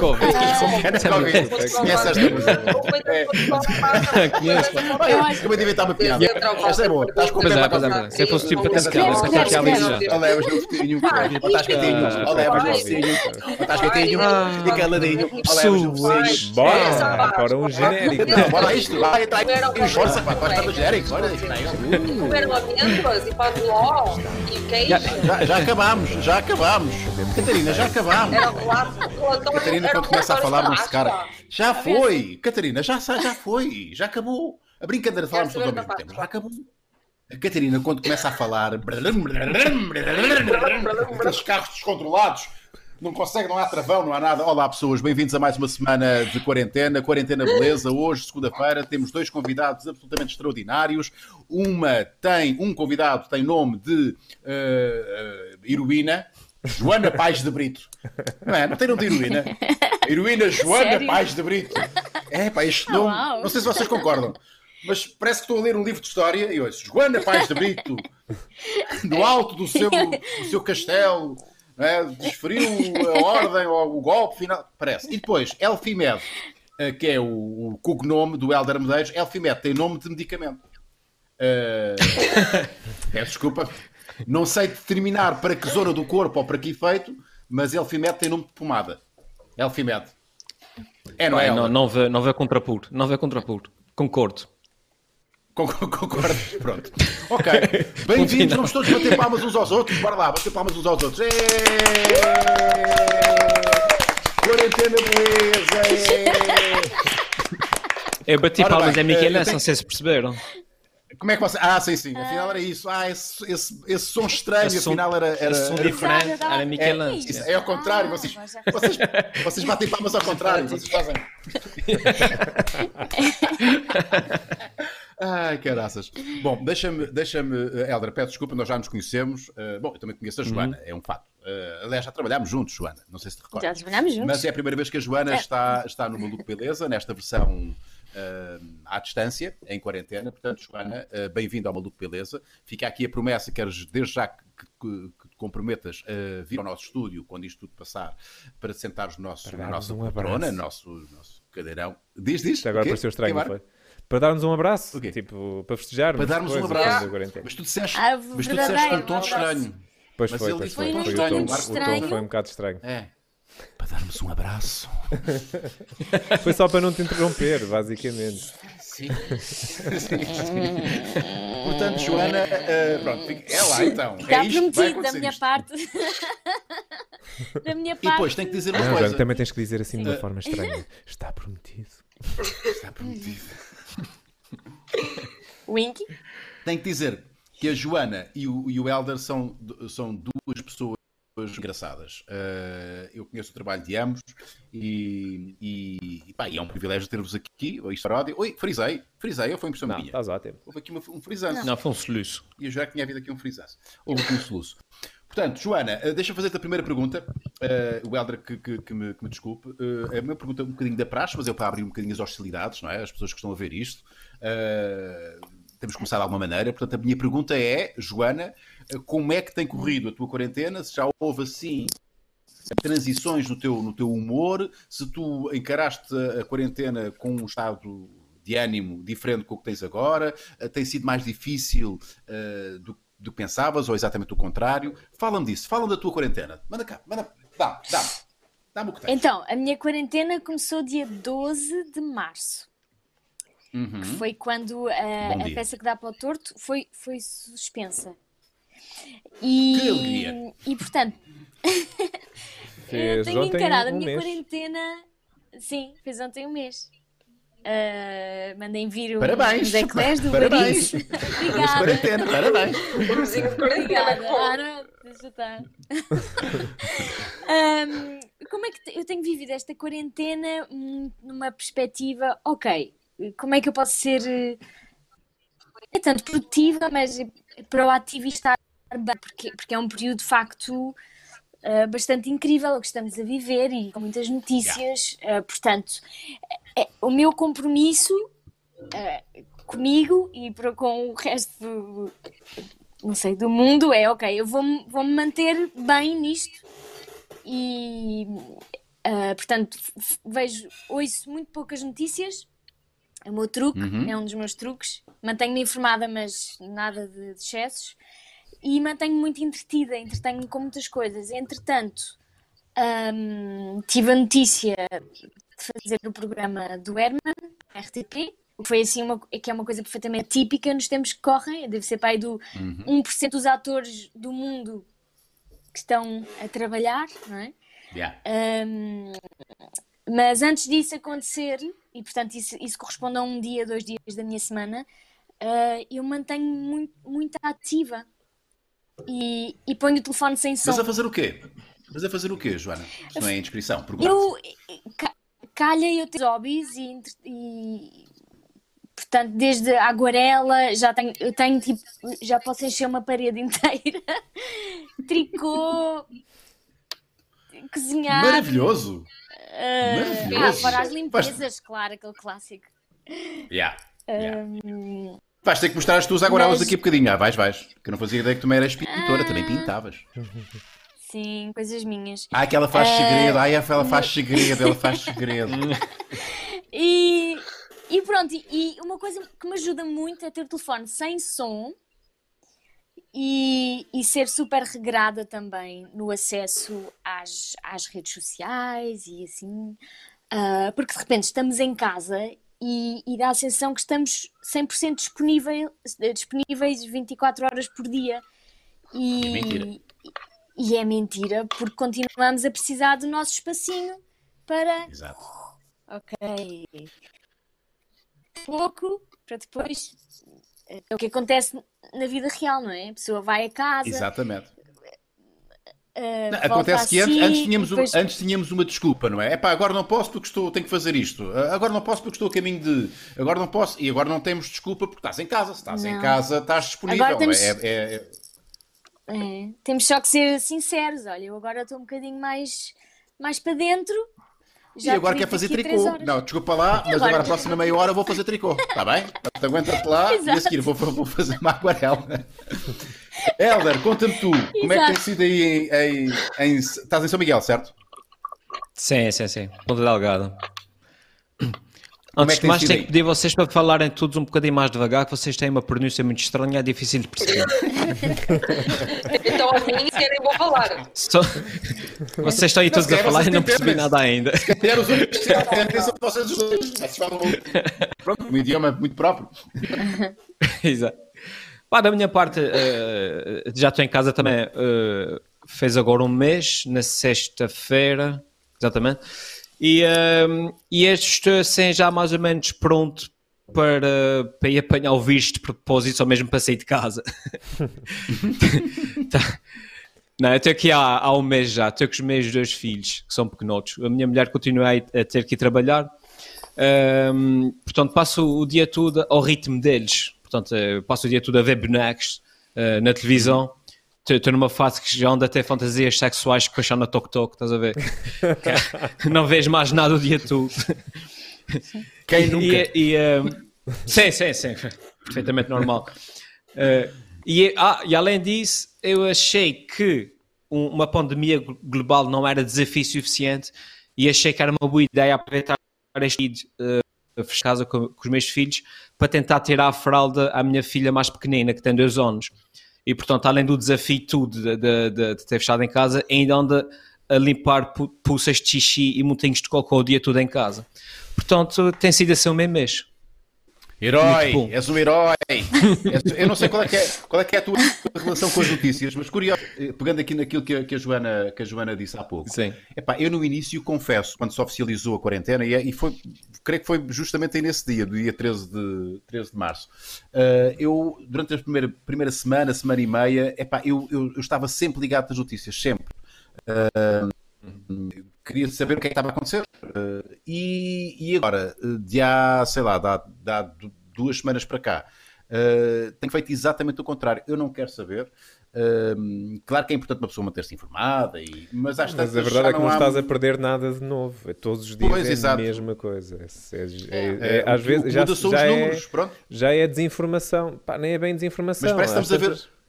Covid. Conhece esta música? Conheço. Acabei de inventar uma piada. Esta é boa. Estás com pena é, pois é, é. Se fosse tipo para aqui à lista já. Ou levas no focinho, ou estás quietinho, ou levas no focinho, ou estás quietinho e caladinho, ou levas no focinho. Bora, para um genérico. Bora isto, vai, tá aí. Força, pá, gosta do genérico. Comeram amêndoas e pão de ló e queijo. Já, já acabámos, já acabámos. Catarina, já acabámos. Era relato relatório- Catarina, quando começa a falar, não se. Já foi, Catarina, já, já foi, já acabou. A brincadeira de falarmos todos ao mesmo tempo, já acabou. A Catarina, quando começa a falar, aqueles carros descontrolados, não consegue, não há travão, não há nada. Olá, pessoas, bem-vindos a mais uma semana de quarentena, quarentena beleza. Hoje, segunda-feira, temos dois convidados absolutamente extraordinários. Uma tem, um convidado tem nome de eh, eh, heroína, Joana Paz de Brito. Não é? Não tem nome de heroína. Heroína Joana Sério? Paz de Brito. É, pá, este Ah, nome. uau. Não sei se vocês concordam. Mas parece que estou a ler um livro de história e ouço Joana Paz de Brito, no alto do seu, do seu castelo, não é? desferiu a ordem ou o golpe final. Parece. E depois, Elfimed, eh, que é o, o cognome do Helder Medeiros. Elfimed tem nome de medicamento. Eh, peço desculpa. Não sei determinar para que zona do corpo ou para que efeito, mas Elfimed tem nome de pomada. Elfimed. É, não é? Não, não vê, não vê contrapuro. Não vê contrapuro. Concordo. Con- con- Concordo, pronto. Ok. Bem-vindos, vamos todos bater palmas uns aos outros. Bora lá, bater palmas uns aos outros. Quarentena beleza! Eu bati Ora palmas bem, a Miquel, eh, não sei se perceberam. Como é que você. Ah, sim, sim. Afinal era isso. Ah, esse, esse, esse som estranho, Esse som- afinal era. era, esse som era- diferente. Era Miquel é, isso, é ao contrário. Ah, Vocês, já- vocês, vocês batem palmas ao contrário. Vocês fazem. Ai, caraças. Bom, deixa-me, deixa-me, eh, Helder, peço desculpa, nós já nos conhecemos. Eh, bom, eu também conheço a Joana, é um fato. Eh, aliás, já trabalhámos juntos, Joana. Não sei se te recordas. Já trabalhámos juntos. Mas é a primeira vez que a Joana está, está no Maluco Beleza, nesta versão ah, à distância, em quarentena. Portanto, Joana, ah, bem-vinda ao Maluco Beleza. Fica aqui a promessa, queres desde já que, que- que te comprometas a vir ao nosso estúdio quando isto tudo passar, para sentares no nosso, Para na nossa um no nosso, nosso cadeirão. Diz, diz. Isto agora pareceu estranho, foi? Para darmos um abraço, tipo, para festejar. Para darmos um abraço. Mas tu disseste, Ah, mas tu disseste um tom um estranho. Pois Mas foi, pois foi. um tom foi estranho, tom- Marco. O tom foi um bocado estranho. É. Para darmos um abraço. Foi só para não te interromper, basicamente. Sim. Sim, sim. Portanto, Joana, eh, pronto, fica- é lá então. Está é prometido da minha isto. parte. da minha E parte. depois tem que dizer uma Não, coisa. Joana, também tens que dizer assim de uma forma estranha. Está prometido. Está prometido. Winky. Tem que dizer que a Joana e o, e o Helder são, são duas pessoas engraçadas. Eh, eu conheço o trabalho de ambos e, e, e, pá, e é um privilégio ter-vos aqui. Isto é rádio. Oi, frisei, frisei, ou foi impressão Não, minha? estás ótimo. Houve aqui uma, um frisanço. Não, foi um soluço. E eu já tinha havido aqui um frisanço. Houve aqui um soluço. Portanto, Joana, eh, deixa-me fazer-te a primeira pergunta. Eh, o Helder que, que- que me, que me desculpe. Eh, é uma pergunta um bocadinho da praxe, mas é para abrir um bocadinho as hostilidades, não é? As pessoas que estão a ver isto. Eh, temos que começar de alguma maneira. Portanto, a minha pergunta é, Joana, como é que tem corrido a tua quarentena? Se já houve assim transições no teu, no teu humor, se tu encaraste a, a quarentena com um estado de ânimo diferente com o que tens agora, eh, tem sido mais difícil eh, do, do que pensavas ou exatamente o contrário? Fala-me disso, fala-me da tua quarentena. Manda cá, manda, dá, dá, dá-me o que tens. Então, a minha quarentena começou dia 12 de março. Uhum. que foi quando a, Bom a dia. peça que dá para o torto foi, foi suspensa. E, Que alegria. E portanto, eu Fez tenho encarado a um minha mês. quarentena. Sim, fez ontem um mês. Ah, mandem vir o- Parabéns. os eclairs do Parabéns. Variz. Mas Obrigada. quarentena, parabéns. Um vizinho de quarentena. Obrigada. Deixa estar. Ahm, como é que eu tenho vivido esta quarentena numa perspectiva, ok, como é que eu posso ser eh, é tanto produtiva, mas proativa e estar bem, porque, porque é um período de facto eh, bastante incrível o que estamos a viver e com muitas notícias. eh, portanto, é- o meu compromisso eh, comigo e para, com o resto do, não sei, do mundo é ok, eu vou-me vou -me manter bem nisto e, Ah, portanto, vejo, ouço muito poucas notícias. É o meu truque, é um dos meus truques. Mantenho-me informada, mas nada de, de excessos. E mantenho-me muito entretida, entretenho-me com muitas coisas. Entretanto, ahm, tive a notícia de fazer o programa do Herman, RTP, que foi assim uma, que é uma coisa perfeitamente típica nos tempos que correm. Deve ser pai do 1% dos atores do mundo que estão a trabalhar, não é? Yeah. Um, mas antes disso acontecer, e portanto isso, isso corresponde a um dia, dois dias da minha semana, uh, eu mantenho muito, muito ativa e, e ponho o telefone sem som. Mas a fazer o quê? Mas a fazer o quê, Joana? Isto não é inscrição. Pergunta. Eu, ca- calha eu ter hobbies e, e, portanto desde a aguarela já tenho, eu tenho tipo, já posso encher uma parede inteira, tricô, cozinhar. Maravilhoso! Ah, Maravilhoso. fora as limpezas, claro, aquele clássico. Yeah. yeah. Hum, Vais ter que mostrar as tuas aguarelas Mas- daqui a bocadinho. Ah, vais, vais. Que eu não fazia ideia que tu eras pintora, também pintavas. sim, coisas minhas. Ah, que ela faz Eh, segredo. Ai, ela faz segredo, ela faz segredo. E, e pronto, e, uma coisa que me ajuda muito é ter o telefone sem som e, e ser super regrada também no acesso às, às redes sociais e assim. Ah, porque de repente estamos em casa e, e dá a sensação que estamos 100% disponível, disponíveis 24 horas por dia. E, É mentira. E é mentira, porque continuamos a precisar do nosso espacinho para Exato. Ok. Pouco para depois. É o que acontece na vida real, não é? A pessoa vai a casa. Exatamente. Ah, Não, volta acontece que antes, si, antes, tínhamos, um- depois- antes tínhamos uma desculpa, não é? Epá, agora não posso porque estou, tenho que fazer isto. Ah, Agora não posso porque estou a caminho de. Agora não posso. E agora não temos desculpa porque estás em casa. Se estás em Não. casa, estás disponível. Agora temos- É- é- é- É, temos só que ser sinceros. Olha, eu agora estou um bocadinho mais, mais para dentro. E Já agora tive quer fazer tricô. Não, desculpa lá, mas agora- agora a próxima meia hora eu vou fazer tricô. Está bem? Portanto, Aguenta-te lá e a Exato. seguir vou, vou fazer uma aquarela. Helder, conta-me tu. Como é que tem Exato. sido aí em, em- em- Estás em São Miguel, certo? Sim, sim, sim. Ponta Delgada. Antes é de tem mais, tenho que pedir vocês para falarem todos um bocadinho mais devagar, que vocês têm uma pronúncia muito estranha, é difícil de perceber. Então a mim querem vou falar. Só- Vocês estão aí todos a falar e não percebi entendem. nada ainda. Calhar os outros que têm atenção para vocês dois. Pronto, um idioma muito próprio. Exato. Pá, da minha parte, eh, já estou em casa também. eh, fez agora um mês, na sexta-feira, exatamente. E, eh, e estou assim já mais ou menos pronto para, para ir apanhar o visto de propósito, ou mesmo para sair de casa. Tá. Não, eu estou aqui há, há um mês já, estou com os meus dois filhos, que são pequenotes. A minha mulher continua a, ter que ir trabalhar. Ahm, portanto, passo o dia todo ao ritmo deles. Portanto, eh, passo o dia todo a ver bonecos eh, na televisão. Estou numa fase que já ando até fantasias sexuais que achar na Tok Tok, estás a ver? Não vejo mais nada o dia todo. Quem nunca? E, e, eh, sim, sim, sim. Perfeitamente normal. Eh, e, ah, e além disso, eu achei que um- uma pandemia glo- global não era desafio suficiente e achei que era uma boa ideia aproveitar este vídeo uh, casa com, com os meus filhos para tentar tirar a fralda à minha filha mais pequenina, que tem dois anos. E portanto, além do desafio tudo de, de- de- ter fechado em casa, ainda anda a limpar pu- de xixi e montinhos de cocô o dia todo em casa. Portanto, tem sido assim o meu mês. Herói, és um herói. Eu não sei qual é, que é, qual é que é a tua relação com as notícias, mas curioso, eh, pegando aqui naquilo que a, que a Joana, que a Joana disse há pouco. Sim. Epá, eu no início confesso, quando se oficializou a quarentena, e, é- e foi, creio que foi justamente aí nesse dia, do dia 13 de, 13 de março, eh, eu, durante a primeira, primeira semana, semana e meia, epá, eu, eu, eu estava sempre ligado às notícias, sempre. Eh, queria saber o que é que estava a acontecer. Eh, e, e agora, eh, de há, sei lá, dá, dá du- duas semanas para cá, eh, tenho feito exatamente o contrário. Eu não quero saber. Eh, claro que é importante uma pessoa manter-se informada, e, mas às Mas a verdade é que não há- estás a perder nada de novo. É todos os dias Pois, é exato. a mesma coisa. É, é- às o vezes o já, é, números, já é desinformação. Pá, nem é bem desinformação. Mas parece que estamos a ver. tantas-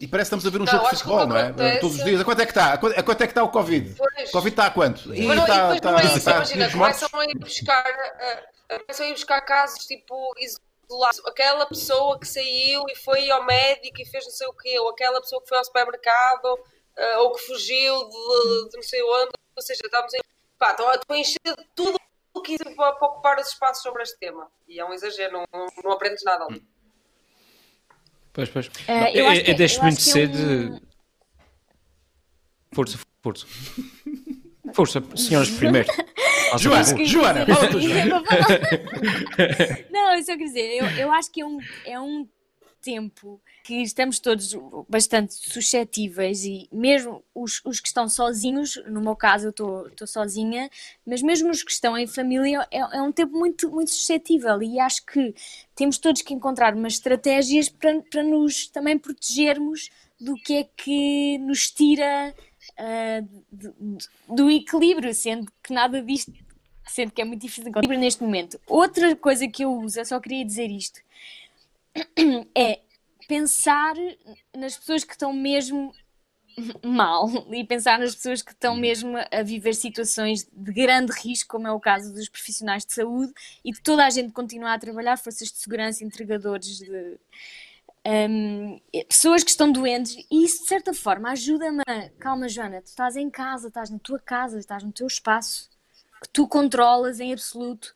E parece que estamos a ver um Não, jogo de futebol, não é? acontece- Todos os dias. A quanto é que está? A quanto, é que está o Covid? Pois. O Covid está a quanto? Mas não, está- e depois está- não é isso, está- imagina, começam a ir buscar, uh, começam a ir buscar casos tipo isolados. Aquela pessoa que saiu e foi ao médico e fez não sei o quê, ou aquela pessoa que foi ao supermercado, uh, ou que fugiu de, de não sei onde, ou seja, estamos aí. Pá, estão a encher de tudo o que para, para ocupar os espaços sobre este tema. E é um exagero, não, não, não aprendes nada ali. Pois, pois. Eh, eu acho que- eu muito acho que é cedo. um- Força, força. Força, senhoras primeiro. Joana. Joana, fala tu, Isso é Joana. Não, eu só quero dizer, eu, eu acho que é um, é um tempo que estamos todos bastante suscetíveis e mesmo os, os que estão sozinhos, no meu caso eu estou estou sozinha, mas mesmo os que estão em família é, é um tempo muito, muito suscetível e acho que temos todos que encontrar umas estratégias para, para nos também protegermos do que é que nos tira ah, do, do equilíbrio, sendo que nada disto sendo que é muito difícil encontrar equilíbrio neste momento. Outra coisa que eu uso, eu só queria dizer isto, é pensar nas pessoas que estão mesmo mal e pensar nas pessoas que estão mesmo a viver situações de grande risco, como é o caso dos profissionais de saúde e de toda a gente continuar a trabalhar, forças de segurança, entregadores de. hum, pessoas que estão doentes e isso de certa forma ajuda-me calma Joana, tu estás em casa, estás na tua casa, estás no teu espaço que tu controlas em absoluto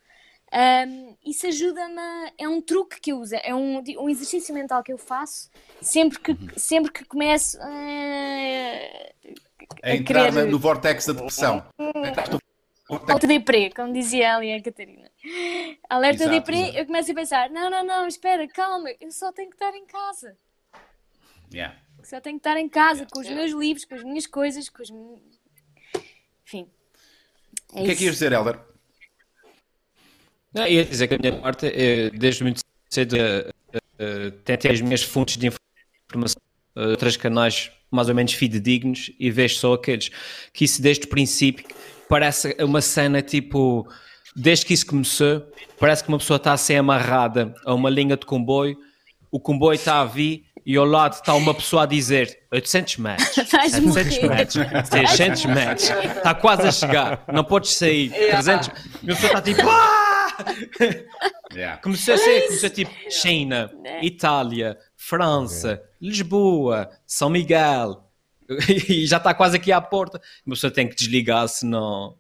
um, isso ajuda-me, a- é um truque que eu uso, é um, um exercício mental que eu faço sempre que, sempre que começo eh, A entrar querer- no vortex da depressão. Entraste alerta deprê, como dizia ali a Catarina. Alerta Exato, deprê, exato. eu começo a pensar, não, não, não, espera, calma, eu só tenho que estar em casa. Yeah. Só tenho que estar em casa, com os meus livros, com as minhas coisas, com os... Enfim. É O que é que ias dizer, Helder? Não, ia dizer que a minha parte, é, desde muito cedo, eh, eh, tentei as minhas fontes de informação, eh, outros canais mais ou menos fidedignos, e vejo só aqueles que isso desde o princípio parece uma cena tipo, desde que isso começou, parece que uma pessoa está a ser amarrada a uma linha de comboio, o comboio está a vir e ao lado está uma pessoa a dizer 800 metros, Vais 700 morrer. metros, 600 metros, está quase a chegar, não podes sair, 300, e a pessoa está tipo, "Ah!" Yeah. Começou a ser, começou tipo China, Itália, França, Lisboa, São Miguel, e já está quase aqui à porta. Uma pessoa tem que desligar, senão.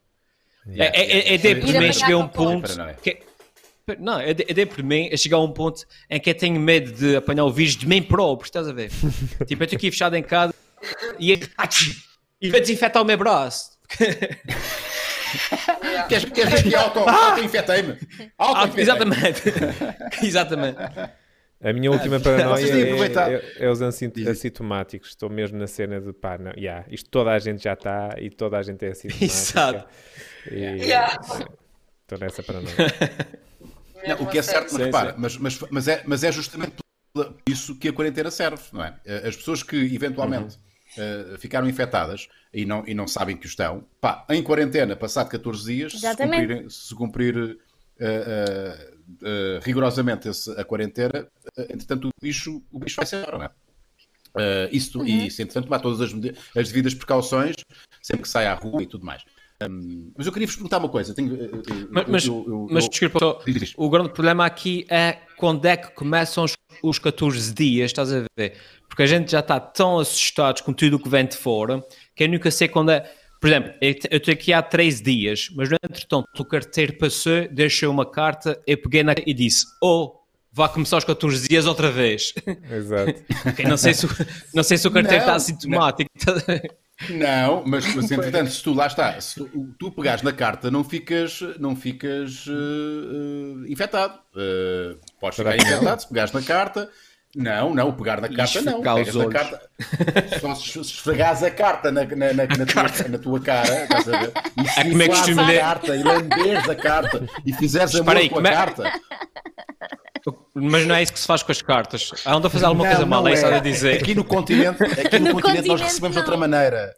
É, é, é, é deprimente chegar a um ponto. Que... Não, é, de- é deprimente é chegar a um ponto em que eu tenho medo de apanhar o vírus de mim próprio, estás a ver? tipo, eu estou aqui fechado em casa e, e vai desinfetar o meu braço. Queres, queres que auto, auto-infetei-me? Ah, Auto-infetei-me. exatamente. exatamente. A minha última paranoia é, é- é os assintomáticos. Estou mesmo na cena de pá, não, yeah, isto toda a gente já está e toda a gente é assintomática. Exato. E, Yeah. Estou nessa paranoia. Não, o que é certo, mas Sim, repara, sim. mas, mas, mas, é, mas é justamente por isso que a quarentena serve, não é? As pessoas que eventualmente eh, ficaram infectadas e não, e não sabem que o estão, pá, em quarentena, passado 14 dias, se Exatamente. cumprir, se cumprir eh, eh, rigorosamente esse- a quarentena, entretanto o bicho, o bicho vai ser embora, não é? Eh, isso, Uhum. E, se, entretanto, tomar todas as, as devidas precauções sempre que sai à rua e tudo mais. Hum, mas eu queria vos perguntar uma coisa. Tenho, Mas, eu- mas, eu- eu- mas eu- desculpa, só, o grande problema aqui é quando é que começam os, os 14 dias, estás a ver? Porque a gente já está tão assustados com tudo o que vem de fora que eu nunca sei quando é. Por exemplo, eu estou aqui há 13 dias, mas no entretanto o carteiro passou, deixou uma carta, eu peguei na e disse: Oh, vai começar os 14 dias outra vez. Exato. Não, sei se, o- não sei se o carteiro está assintomático. Não, mas, mas entretanto, se tu lá está, se tu, tu pegares na carta, não ficas, não ficas eh, eh, infectado. Eh, podes ficar infectado se pegares na carta. Não, não, pegar na carta não. Pegas na carta. Só se esfregares a carta na, na, na, na tua, na tua cara, estás a ver? E se É como é que a carta e lamberes a carta e fizeres amor aí, com a como é- carta. Mas não é isso que se faz com as cartas. Há onde a fazer alguma Não, coisa não mal, é isso é. a dizer. Aqui no continente, aqui no, No continente, nós continente, recebemos de outra maneira.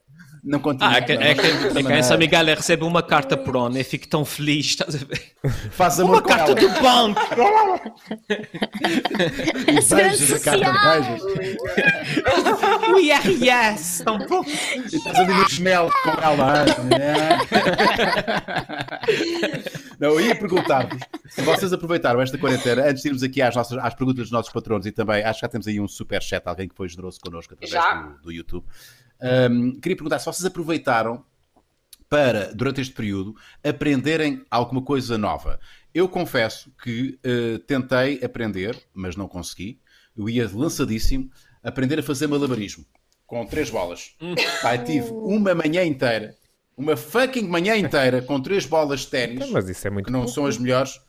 Não continua. Ah, é que, é que, é que essa recebe uma carta por ano e fico tão feliz, estás a ver? Faz amor Uma com carta ela. do banco! A segurança Beijos, a carta social. de beijos. O IRS! Tão bom. E estás ali no chinelo com ela. Não, eu ia perguntar-vos se vocês aproveitaram esta quarentena, antes de irmos aqui às, nossas, às perguntas dos nossos patronos e também, acho que já temos aí um super chat, alguém que foi generoso connosco através do, do YouTube. Ahm, queria perguntar se vocês aproveitaram para, durante este período, aprenderem alguma coisa nova. Eu confesso que eh, tentei aprender, mas não consegui. Eu ia lançadíssimo aprender a fazer malabarismo com três bolas. Pai, tive uma manhã inteira, uma fucking manhã inteira com três bolas de ténis, Então, Mas isso é muito que não pouco. são as melhores.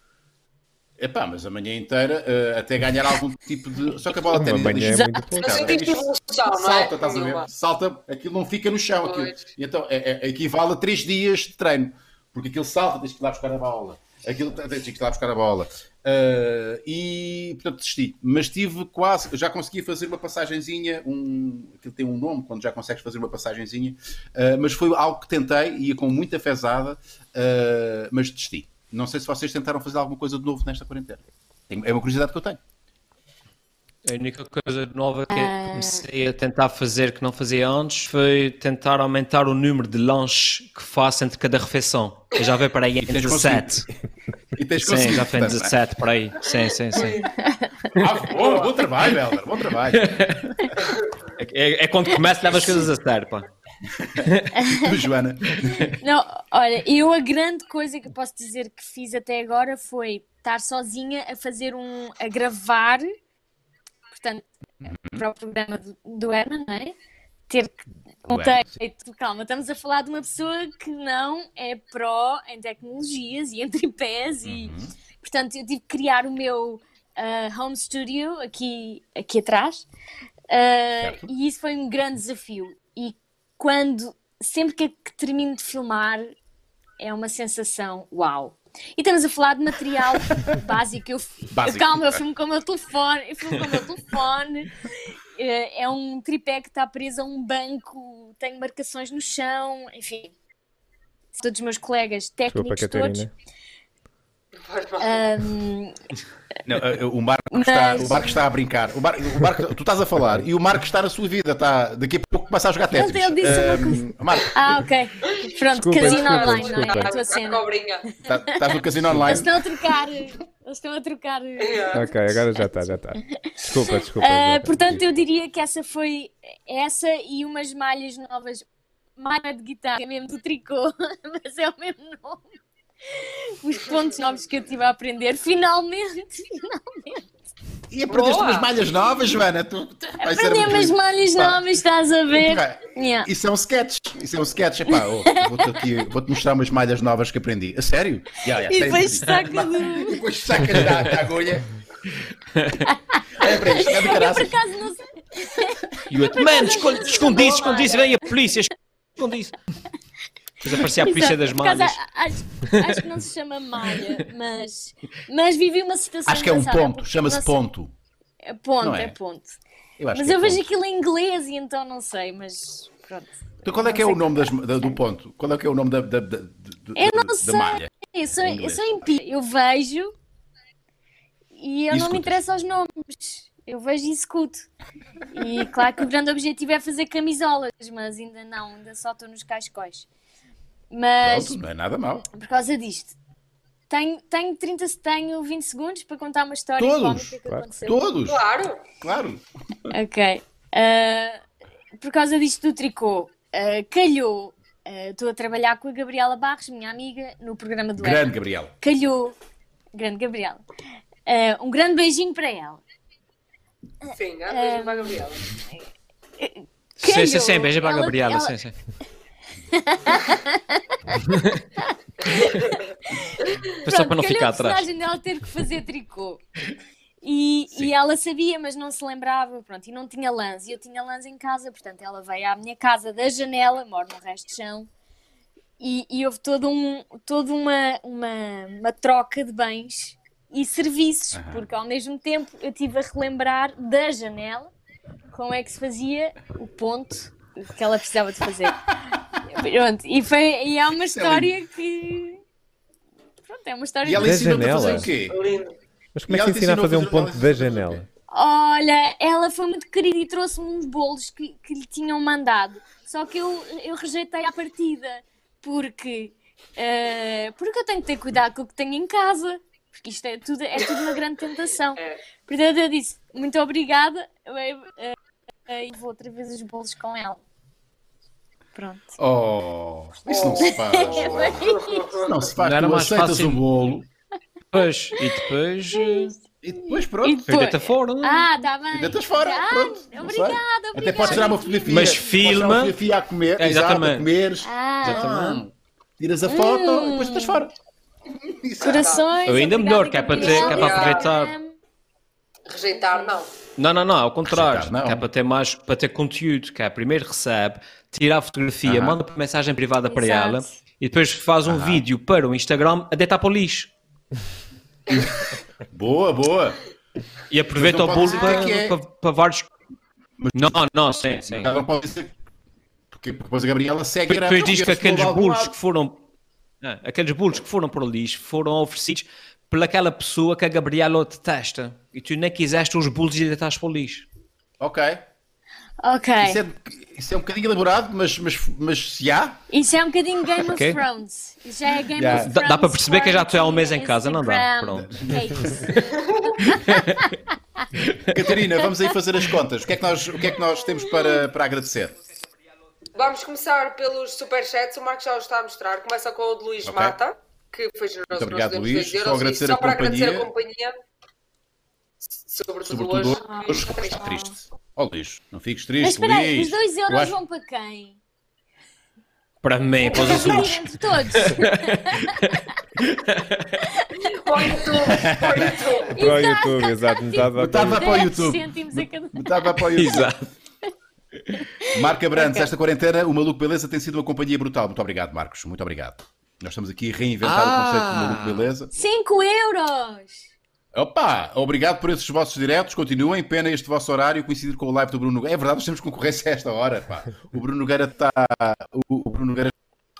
Epá, mas a manhã inteira, eh, até ganhar algum tipo de. Só que a bola manhã é muito pouco. Mas eu tive evolução, não é? Salta, estás a ver? Salta, aquilo não fica no chão. Aquilo. E então é, é- equivale a três dias de treino. Porque aquilo salta, tens que ir lá buscar a bola. Aquilo tens que ir lá buscar a bola. Ah, e portanto desisti. Mas tive quase, já consegui fazer uma passagenzinha. Um, aquilo tem um nome quando já consegues fazer uma passagenzinha. Ah, mas foi algo que tentei, ia com muita fezada, mas desisti. Não sei se vocês tentaram fazer alguma coisa de novo nesta quarentena. É uma curiosidade que eu tenho. A única coisa nova que comecei a tentar fazer que não fazia antes foi tentar aumentar o número de lanches que faço entre cada refeição. Eu já veio para aí em tens 17. E tens Sim, conseguido, já foi em portanto, 17 por aí. Sim, sim, sim. Ah, bom, bom trabalho, Helder, bom trabalho. É, é quando começo leva as coisas a sério, pá. Tu, Joana. Não, olha, eu a grande coisa que eu posso dizer que fiz até agora foi estar sozinha a fazer um. a gravar, portanto, para o programa do, do Herman, não é? Ter que. Um Do Herman, texto, calma, estamos a falar de uma pessoa que não é pró em tecnologias e em tripés e. Portanto, eu tive que criar o meu ah, home studio aqui, aqui atrás. Certo. e isso foi um grande desafio. E quando, sempre que, que termino de filmar, é uma sensação uau. E estamos a falar de material básico. Eu, Básico. eu, calma, eu filmo com o meu telefone, eu filmo com o meu telefone. Eh, É um tripé que está preso a um banco, tenho marcações no chão, enfim. Todos os meus colegas técnicos todos. Catarina. Não, eh, o, Marco está, Mas- o Marco está a brincar. O Marco, o Marco- tu estás a falar e o Marco está na sua vida. Está, daqui a pouco começa a jogar Tetris. ele disse uma Ahm, Marco, ah, ok. Pronto, Desculpa, casino desculpa, online, não é? desculpa. A tua A cena. cobrinha. tá- estás no casino Eles online? estão a trocar. Eles estão a trocar. Ok, agora já está, já está. Desculpa, desculpa. Joana. portanto, eu diria que essa foi essa e umas malhas novas. Malha de guitarra, é mesmo do tricô, mas é o mesmo nome. Os pontos novos que eu tive a aprender, finalmente, finalmente. E aprendeste Boa. umas malhas novas, Joana? Tu, Aprendi muito- umas malhas Pá. novas, estás a ver? Yeah. Isso é um sketch. Isso é um sketch. Epá, oh, vou-te aqui, vou-te mostrar umas malhas novas que aprendi. A sério? Yeah, yeah, E depois saca E do. depois sacas da, da agulha. Olha para isto, é de Eu por caraças. acaso não sei. E mano, esconde- escondi isso, escondi isso, vem a polícia, escondi isso. Depois aparecia a polícia das malhas. Acho, acho que não se chama malha, mas, mas vivi uma situação. Acho que é um ponto. Chama-se ponto. É ponto, é? é ponto. Eu acho Mas é eu vejo ponto. aquilo em inglês e então não sei, mas pronto. Então qual é que é o nome das- da- do ponto? Qual é que é o nome da, da, da, da- Eu não da sei. malha? Eu sou, Em eu sou empírica. Eu vejo e eu E não me escutas. interessa aos nomes. Eu vejo e escuto. E claro que o grande objetivo é fazer camisolas, mas ainda não, ainda só estou nos cascóis. Mas Pronto, não é nada mal. por causa disto, tenho, tenho, 30, tenho 20 segundos para contar uma história Todos? que Claro. aconteceu. Todos, Claro. claro. Ok. Ah, por causa disto do tricô, ah, calhou. ah, Estou a trabalhar com a Gabriela Barros, minha amiga, no programa do Grande, Herman. Gabriel. Calhou. Grande Gabriela. Um grande beijinho para ela. Sim, ah, beijo para a Gabriela. Sim, sim, sim, para a Ela- Gabriela, ela- sim, sim. Só para não ficar a atrás. personagem dela ter que fazer tricô. E, e ela sabia, mas não se lembrava, pronto, e não tinha lãs. E eu tinha lãs em casa, portanto ela veio à minha casa da janela, moro no resto de chão, e, e houve todo um, toda uma, uma, uma troca de bens e serviços, porque ao mesmo tempo eu estive a relembrar da janela como é que se fazia o ponto que ela precisava de fazer. Pronto, e, foi, e é uma é história que. Pronto, é uma história E ela ensina-te a fazer janela. o quê? Mas como é que ensina a ensinou a fazer um ponto da ensinou a janela? Olha, ela foi muito querida e trouxe-me uns bolos que, que lhe tinham mandado. Só que eu, eu rejeitei à partida. Porque, eh, porque eu tenho que ter cuidado com o que tenho em casa. Porque isto é tudo, é tudo uma grande tentação. É. Portanto, eu disse, muito obrigada. eh, eh, eh, E vou outra vez os bolos com ela. Pronto. Oh, isso não se faz. Isso não se faz. Não era tu mais aceitas fácil- o bolo Depois, e depois. eh, e depois E pronto. depois- Deita fora, não é? Ah, está bem. E deitas fora. Ah, Pronto. Obrigada, obrigada. Até podes tirar uma fotografia. Mas filma. uma fotografia a comer. É, exato, exatamente. comeres. Ah, Exatamente. Tiras a foto Hum. e depois estás fora. Corações. Ou ainda obrigada, melhor, que é para ter- que é para aproveitar. Rejeitar, não. Não, não, não, ao contrário. Rejeitar, não. Que é para ter mais, para ter conteúdo, que é primeiro recebe, tira a fotografia, Aham. manda por mensagem privada para Exato. ela e depois faz um Aham. vídeo para o Instagram a deitar para o lixo. Boa, boa. E aproveita Mas o bolo para, é. para, para vários. Não, não, sim, sim. Não pode dizer. Porque depois a Gabriela segue Depois, depois diz que aqueles lado. que foram. Ah, aqueles bolos que foram para o lixo foram oferecidos pelaquela pessoa que a Gabriela detesta. E tu nem quiseste os bolos e deitaste para o lixo. Ok. Ok. Isso é, isso é um bocadinho elaborado, mas, mas, mas se há. Isso é um bocadinho Game Ok. of Thrones. Isso já é Game Já. of Dá- Thrones. dá para perceber que já estou há um mês em casa, não dá? Pronto. É isso? Catarina, vamos aí fazer as contas. O que é que nós, o que é que nós temos para, para agradecer? Vamos começar pelos superchats. O Marcos já os está a mostrar. Começa com o de Luís Ok. Mata, que foi generoso. Muito obrigado, Luís. 2 Só agradecer só a para agradecer a companhia. companhia. Sobretudo, Sobretudo hoje. hoje, Está está triste. Ó Luís, não fiques Mas triste, espera aí, Luís. os 2 Eu euros acho- vão para quem? Para mim, para os azuis. Entre todos. Tu, põe tu. Para o YouTube, exato. Metade para o YouTube. para o 10 YouTube. cêntimos a cada... Estava para o YouTube. Exato. Marca Brandes, esta quarentena, o Maluco Beleza tem sido uma companhia brutal. Muito obrigado, Marcos. Muito obrigado. Nós estamos aqui a reinventar Ah. o conceito do Maluco Beleza. 5 euros! Opa, obrigado por esses vossos diretos. Continuem. Pena este vosso horário coincidir com o live do Bruno Nogueira. É verdade, nós temos concorrência a esta hora. Pá. O Bruno Nogueira está. O, Bruno Nogueira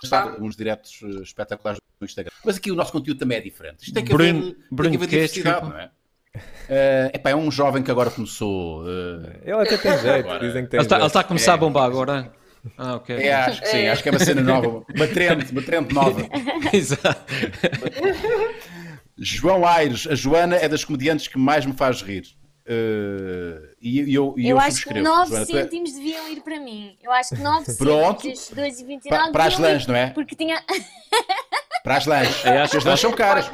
está uns diretos eh, espetaculares no Instagram. Mas aqui o nosso conteúdo também é diferente. Isto tem que Bruno- haver, tem Bruno que haver diversidade, Desculpa. não é? Epá, é um jovem que agora começou. eh, Ele até tem jeito, Agora- dizem que tem Ele está, ele está a começar É. a bombar agora. Ah, ok. é, acho que sim, acho que é uma cena nova, uma trend, uma trend nova. Exato. João Aires, a Joana é das comediantes que mais me faz rir. Eh, e e eu, e Eu, eu, acho que subscrevo. 9 Joana, tu é- cêntimos deviam ir para mim. Eu acho que 9 Pronto. cêntimos, 2,29 Pa- para as lãs, não é? Porque tinha... Para as lãs. As lãs são caras.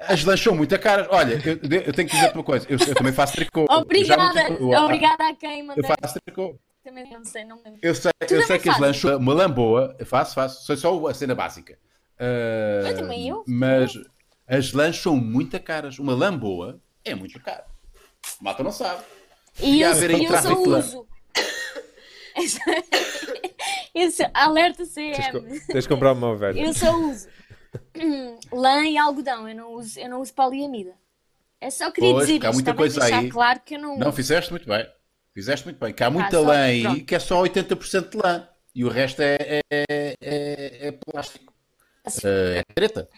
As lãs são muito caras. Olha, eu, eu tenho que dizer-te uma coisa. Eu, eu também faço tricô. Eu já Obrigada, obrigada a quem mandou. Eu faço tricô. Também não sei, não lembro. Eu sei, Tu eu sei também que as fazes? são uma lã boa. Eu faço, faço. Sei só a cena básica. Ah, Eu também, eu. Mas as lãs são muito caras. Uma lã boa é muito cara. Malta não sabe. E eu, aí eu só uso. Esse alerta Tens, CM. tens de comprar uma ovelha. Eu só uso lã e algodão. Eu não uso, eu não uso poliamida. É só queria Pois, dizer isto. muita coisa deixar aí. claro que eu não Não, fizeste muito bem. Fizeste muito bem. Que há muita só- lã aí pronto. que é só 80% de lã. E o resto é, é, é, é- é plástico. Eh, é treta.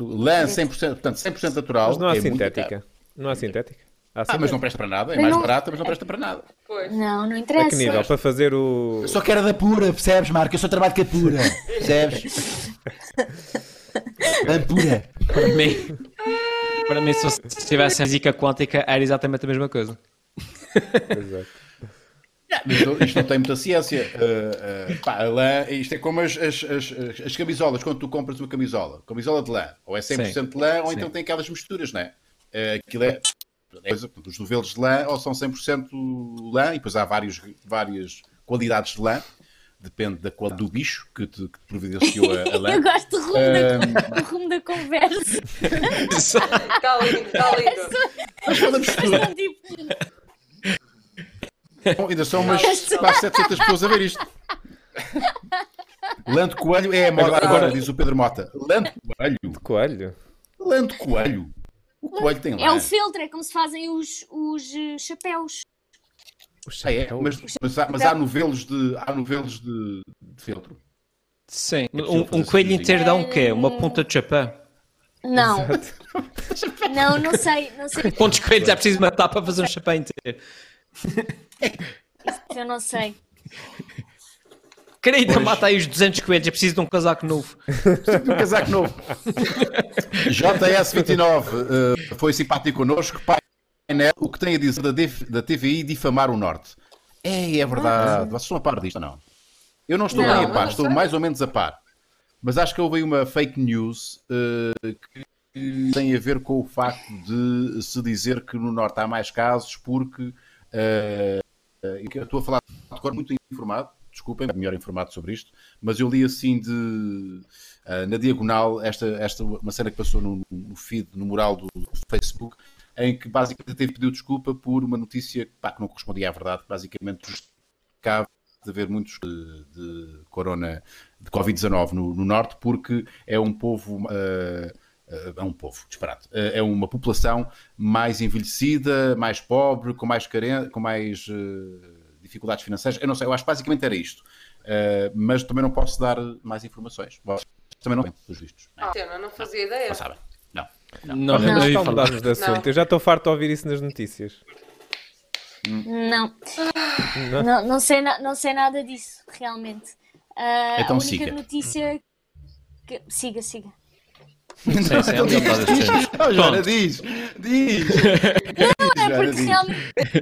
Lã 100%, portanto 100% natural. Mas não há é sintética. Não há sintética? Há Ah, mas não presta para nada. É Mas mais não- barata, mas não presta para nada. Pois. Não, não A interessa. que nível? Para fazer o. Eu só quero a da pura, percebes, Marco? Eu só trabalho com a pura. Percebes? A pura. Para mim, para mim, se se tivesse a física quântica, era exatamente a mesma coisa. Exato. Mas isto não tem muita ciência. Uh, uh, pá, a lã, isto é como as, as, as, as- as camisolas, quando tu compras uma camisola. Camisola de lã. Ou é 100% de lã, ou Sim. então tem aquelas misturas, não é? Uh, aquilo é. é os novelos de lã ou são 100% lã, e depois há vários, várias qualidades de lã. Depende da qualidade do bicho que te, que te providenciou a, a lã. Eu gosto do rumo, da, do rumo da conversa. Está lindo, está lindo. Mas falamos de tudo. Bom, ainda são umas quase 700 pessoas a ver isto. De coelho é a moda Agora- agora, diz o Pedro Mota. De coelho? Coelho? De coelho? O coelho tem é lã. o filtro, é como se fazem os, os eh, chapéus. O Ah, é? Mas, mas, há, mas há novelos de, há novelos de, de feltro. Sim. possível Um, um coelho assim. inteiro dá um quê? Uma ponta de chapéu. Não, Exato. não, não sei, não sei. Quantos coelhos é preciso matar para fazer um chapéu inteiro? Isso eu não sei. Querida, Pois. mata aí os 200 coelhos, é preciso de um casaco novo. Um casaco novo. JS29 eh, foi simpático connosco. Painel, o que tem a dizer da, da TVI difamar o Norte? É, é verdade. Vocês estão a par disto ou não? Eu não estou Não, bem a par, estou mais ou menos a par. Mas acho que houve aí uma fake news eh, que tem a ver com o facto de se dizer que no Norte há mais casos porque eh, eu estou a falar de cor muito informado, desculpem, melhor informado sobre isto, mas eu li assim de ah, na diagonal esta, esta uma cena que passou no, no feed, no mural do Facebook, em que basicamente teve pedido desculpa por uma notícia pá, que não correspondia à verdade, basicamente justificava de haver muitos de, de corona de Covid-19 no, no norte, porque é um povo. ah, é um povo, disparate. Ah, é uma população mais envelhecida, mais pobre, com mais, caren com mais ah, dificuldades financeiras. Eu não sei, eu acho que basicamente era isto. Ah, mas também não posso dar mais informações. Vocês também não têm, pelos vistos. Não, Ah, eu não fazia ideia. não sabem. Não. Não, Não, não, mudamos de assunto. Não. Eu já estou farto de ouvir isso nas notícias. Não. Não, não, sei, na- não sei nada disso, realmente. Ah, Então a única siga. notícia. Que... Siga, siga. Sim, sim, é melhor dar as cenas. Oh, Joana, Pronto. diz! Diz! É Joana, porque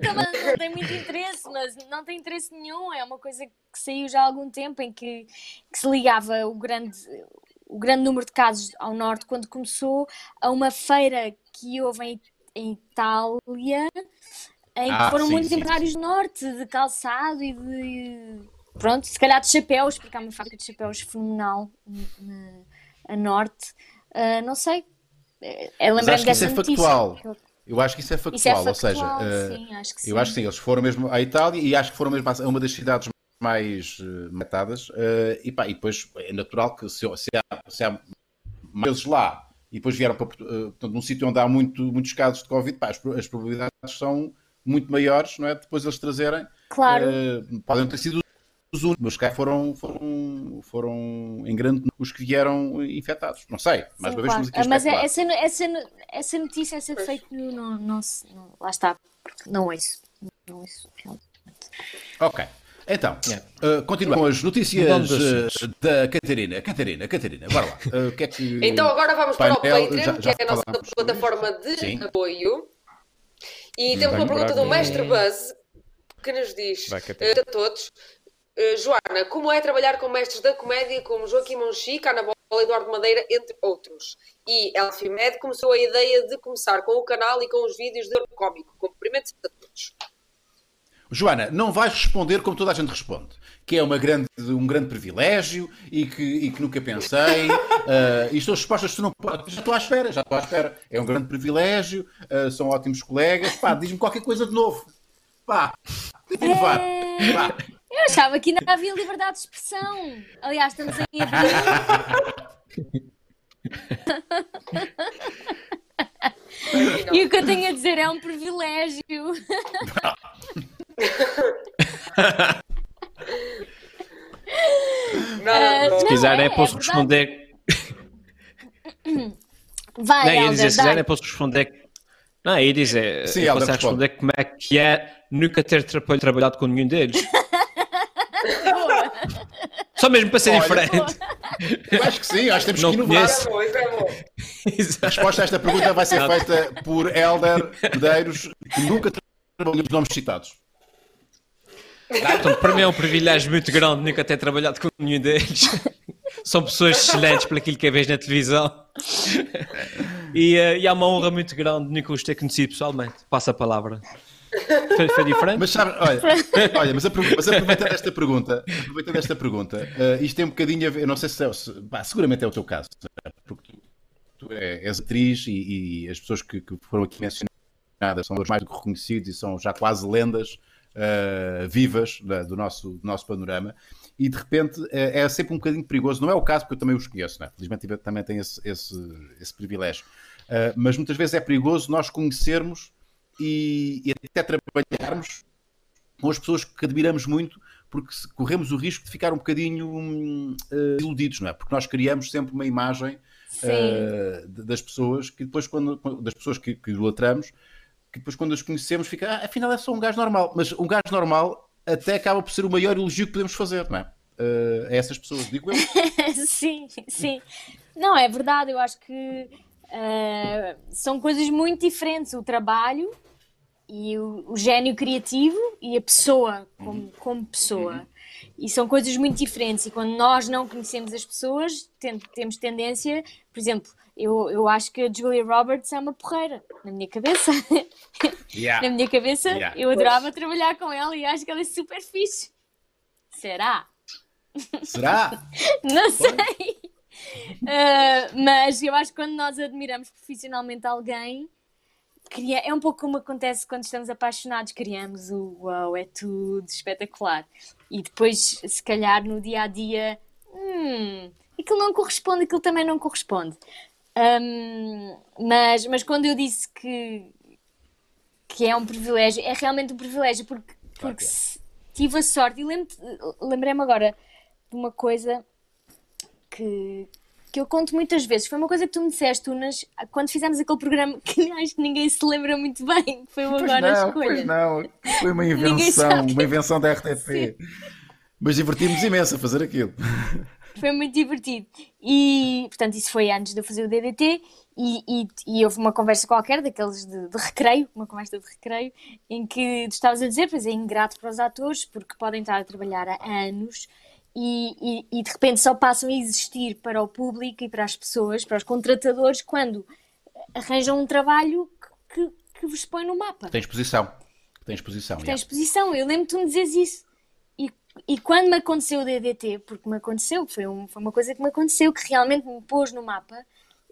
realmente não tem muito interesse, mas não tem interesse nenhum. É uma coisa que saiu já há algum tempo em que, que se ligava o grande, o grande número de casos ao norte quando começou a uma feira que houve em, em Itália em que Ah, foram sim, muitos empresários do norte de calçado e de pronto, se calhar de chapéus, porque há uma fábrica de chapéus fenomenal na, a norte. Ah, não sei. É, Mas acho que isso é notícia. factual. Eu acho que isso é factual, Isso é ou seja, factual, eh, sim, acho que eu acho que sim, eles foram mesmo à Itália e acho que foram mesmo a uma das cidades mais eh, matadas. e, pá, e depois é natural que se, se há, se há mais vezes lá e depois vieram para portanto, num sítio onde há muito, muitos casos de Covid, pá, as, as probabilidades são muito maiores, não é? Depois eles trazerem, Claro. eh, podem ter sido os únicos, mas cá foram, foram, foram em grande número os que vieram infectados. Não sei, mais Sim, uma vez claro. estamos aqui a Ah, Mas é- essa, essa, essa notícia, essa fake news, não, não, se- não- lá está, porque não é isso. Não é isso. Ok. Então, Yeah. uh, continuamos com as notícias uh, da Catarina. Catarina, Catarina, bora lá. Uh, que é que... Então agora vamos para o Patreon, já- já que é a nossa plataforma de Sim. apoio. E temos uma pergunta do Mestre Buzz que nos diz Vai, eh, a todos. Eh, Joana, como é trabalhar com mestres da comédia como Joaquim Monchique, Ana Bola, Eduardo Madeira, entre outros? E Elfimed começou a ideia de começar com o canal e com os vídeos de cómico. Cumprimentos a todos. Joana, não vais responder como toda a gente responde. Que é uma grande, um grande privilégio e que, e que nunca pensei. uh, e são respostas que tu não podes. Já estou à espera, já estou à espera. É um grande privilégio, uh, são ótimos colegas. Pá, diz-me qualquer coisa de novo. Pá, tenta inovar. É. Eu achava que ainda havia liberdade de expressão. Aliás, estamos em abril E o que eu tenho a dizer é um privilégio. Não, Ah, não. Se Não, quiserem, é- posso é responder. Vai, Não, ia dizer, se dá. quiserem, posso responder. Não, ia dizer, Sim, eu posso responde. responder como é que é nunca ter tra- trabalhado com nenhum deles. Só mesmo para ser Olha, diferente. Eu acho que sim, acho que temos Não que inovar. conheço. Isso é bom, isso é bom. A resposta a esta pergunta vai ser feita por Helder Medeiros, que nunca trabalhou nos nomes citados. Portanto, para mim é um privilégio muito grande nunca ter trabalhado com nenhum deles. São pessoas excelentes para aquilo que eu vejo na televisão. E, eh, e há uma honra muito grande nunca os ter conhecido pessoalmente. Passa a palavra. Foi, foi diferente? Mas sabe, olha, olha mas, apro- mas aproveitando esta pergunta, aproveitando esta pergunta, eh, isto tem um bocadinho a ver, eu não sei se, é, se pá, seguramente é o teu caso, porque tu, tu é- és atriz e, e as pessoas que, que foram aqui mencionadas são mais do que reconhecidos e são já quase lendas eh, vivas da- do, nosso, do nosso panorama. E de repente eh, é sempre um bocadinho perigoso. Não é o caso, porque eu também os conheço, né? felizmente também tenho esse, esse, esse privilégio. Eh, mas muitas vezes é perigoso nós conhecermos e, e até trabalharmos com as pessoas que admiramos muito, porque corremos o risco de ficar um bocadinho uh, iludidos, não é? Porque nós criamos sempre uma imagem uh, das pessoas que depois, quando, das pessoas que, que idolatramos, que depois quando as conhecemos fica, ah, afinal é só um gajo normal. Mas um gajo normal até acaba por ser o maior elogio que podemos fazer, não é? Uh, a essas pessoas, digo eu. sim, sim. Não, é verdade, eu acho que uh, são coisas muito diferentes. O trabalho e o, o gênio criativo e a pessoa como, como pessoa. E são coisas muito diferentes. E quando nós não conhecemos as pessoas, tem, temos tendência, por exemplo, eu, eu acho que a Julia Roberts é uma porreira, na minha cabeça. Yeah. na minha cabeça, yeah. eu adorava pois. trabalhar com ela e acho que ela é super fixe. Será? Será? não sei. Uh, mas eu acho que quando nós admiramos profissionalmente alguém, cria... é um pouco como acontece quando estamos apaixonados, criamos o uau, é tudo espetacular. E depois, se calhar, no dia a dia, hum, aquilo não corresponde, aquilo também não corresponde. Um, mas, mas quando eu disse que, que é um privilégio, é realmente um privilégio, porque, porque tive a sorte, e lembrei-me agora de uma coisa que, que eu conto muitas vezes. Foi uma coisa que tu me disseste, Unas, quando fizemos aquele programa que acho que ninguém se lembra muito bem, que foi o Agora não, a Escolha. Pois não, foi uma invenção, uma invenção da RTP. Mas divertimos imenso a fazer aquilo. Foi muito divertido. E, portanto, isso foi antes de eu fazer o DDT. E, e, e houve uma conversa qualquer, daqueles de, de, recreio, uma conversa de recreio, em que tu estavas a dizer, pois é ingrato para os atores, porque podem estar a trabalhar há anos e, e, e, de repente só passam a existir para o público e para as pessoas, para os contratadores, quando arranjam um trabalho que, que, que vos põe no mapa. Tem exposição. Tem exposição. Tem exposição. Eu lembro-te de me dizeres isso. E, e quando me aconteceu o DDT, porque me aconteceu, foi, um, foi uma coisa que me aconteceu, que realmente me pôs no mapa,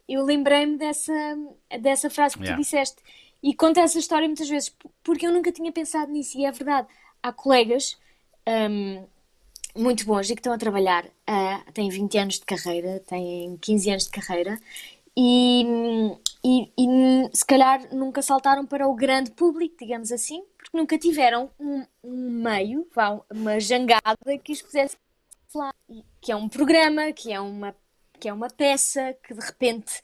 eu lembrei-me dessa, dessa frase que yeah. tu disseste. E conto essa história muitas vezes, porque eu nunca tinha pensado nisso, e é verdade. Há colegas. Um, muito bons e que estão a trabalhar, uh, têm 20 anos de carreira, têm 15 anos de carreira e, e, e, se calhar nunca saltaram para o grande público, digamos assim, porque nunca tiveram um, um meio, uma jangada que os pusesse lá, que é um programa, que é uma, que é uma peça que de repente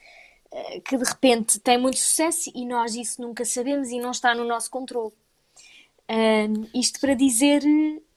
uh, que de repente tem muito sucesso e nós isso nunca sabemos e não está no nosso controle. Isto para dizer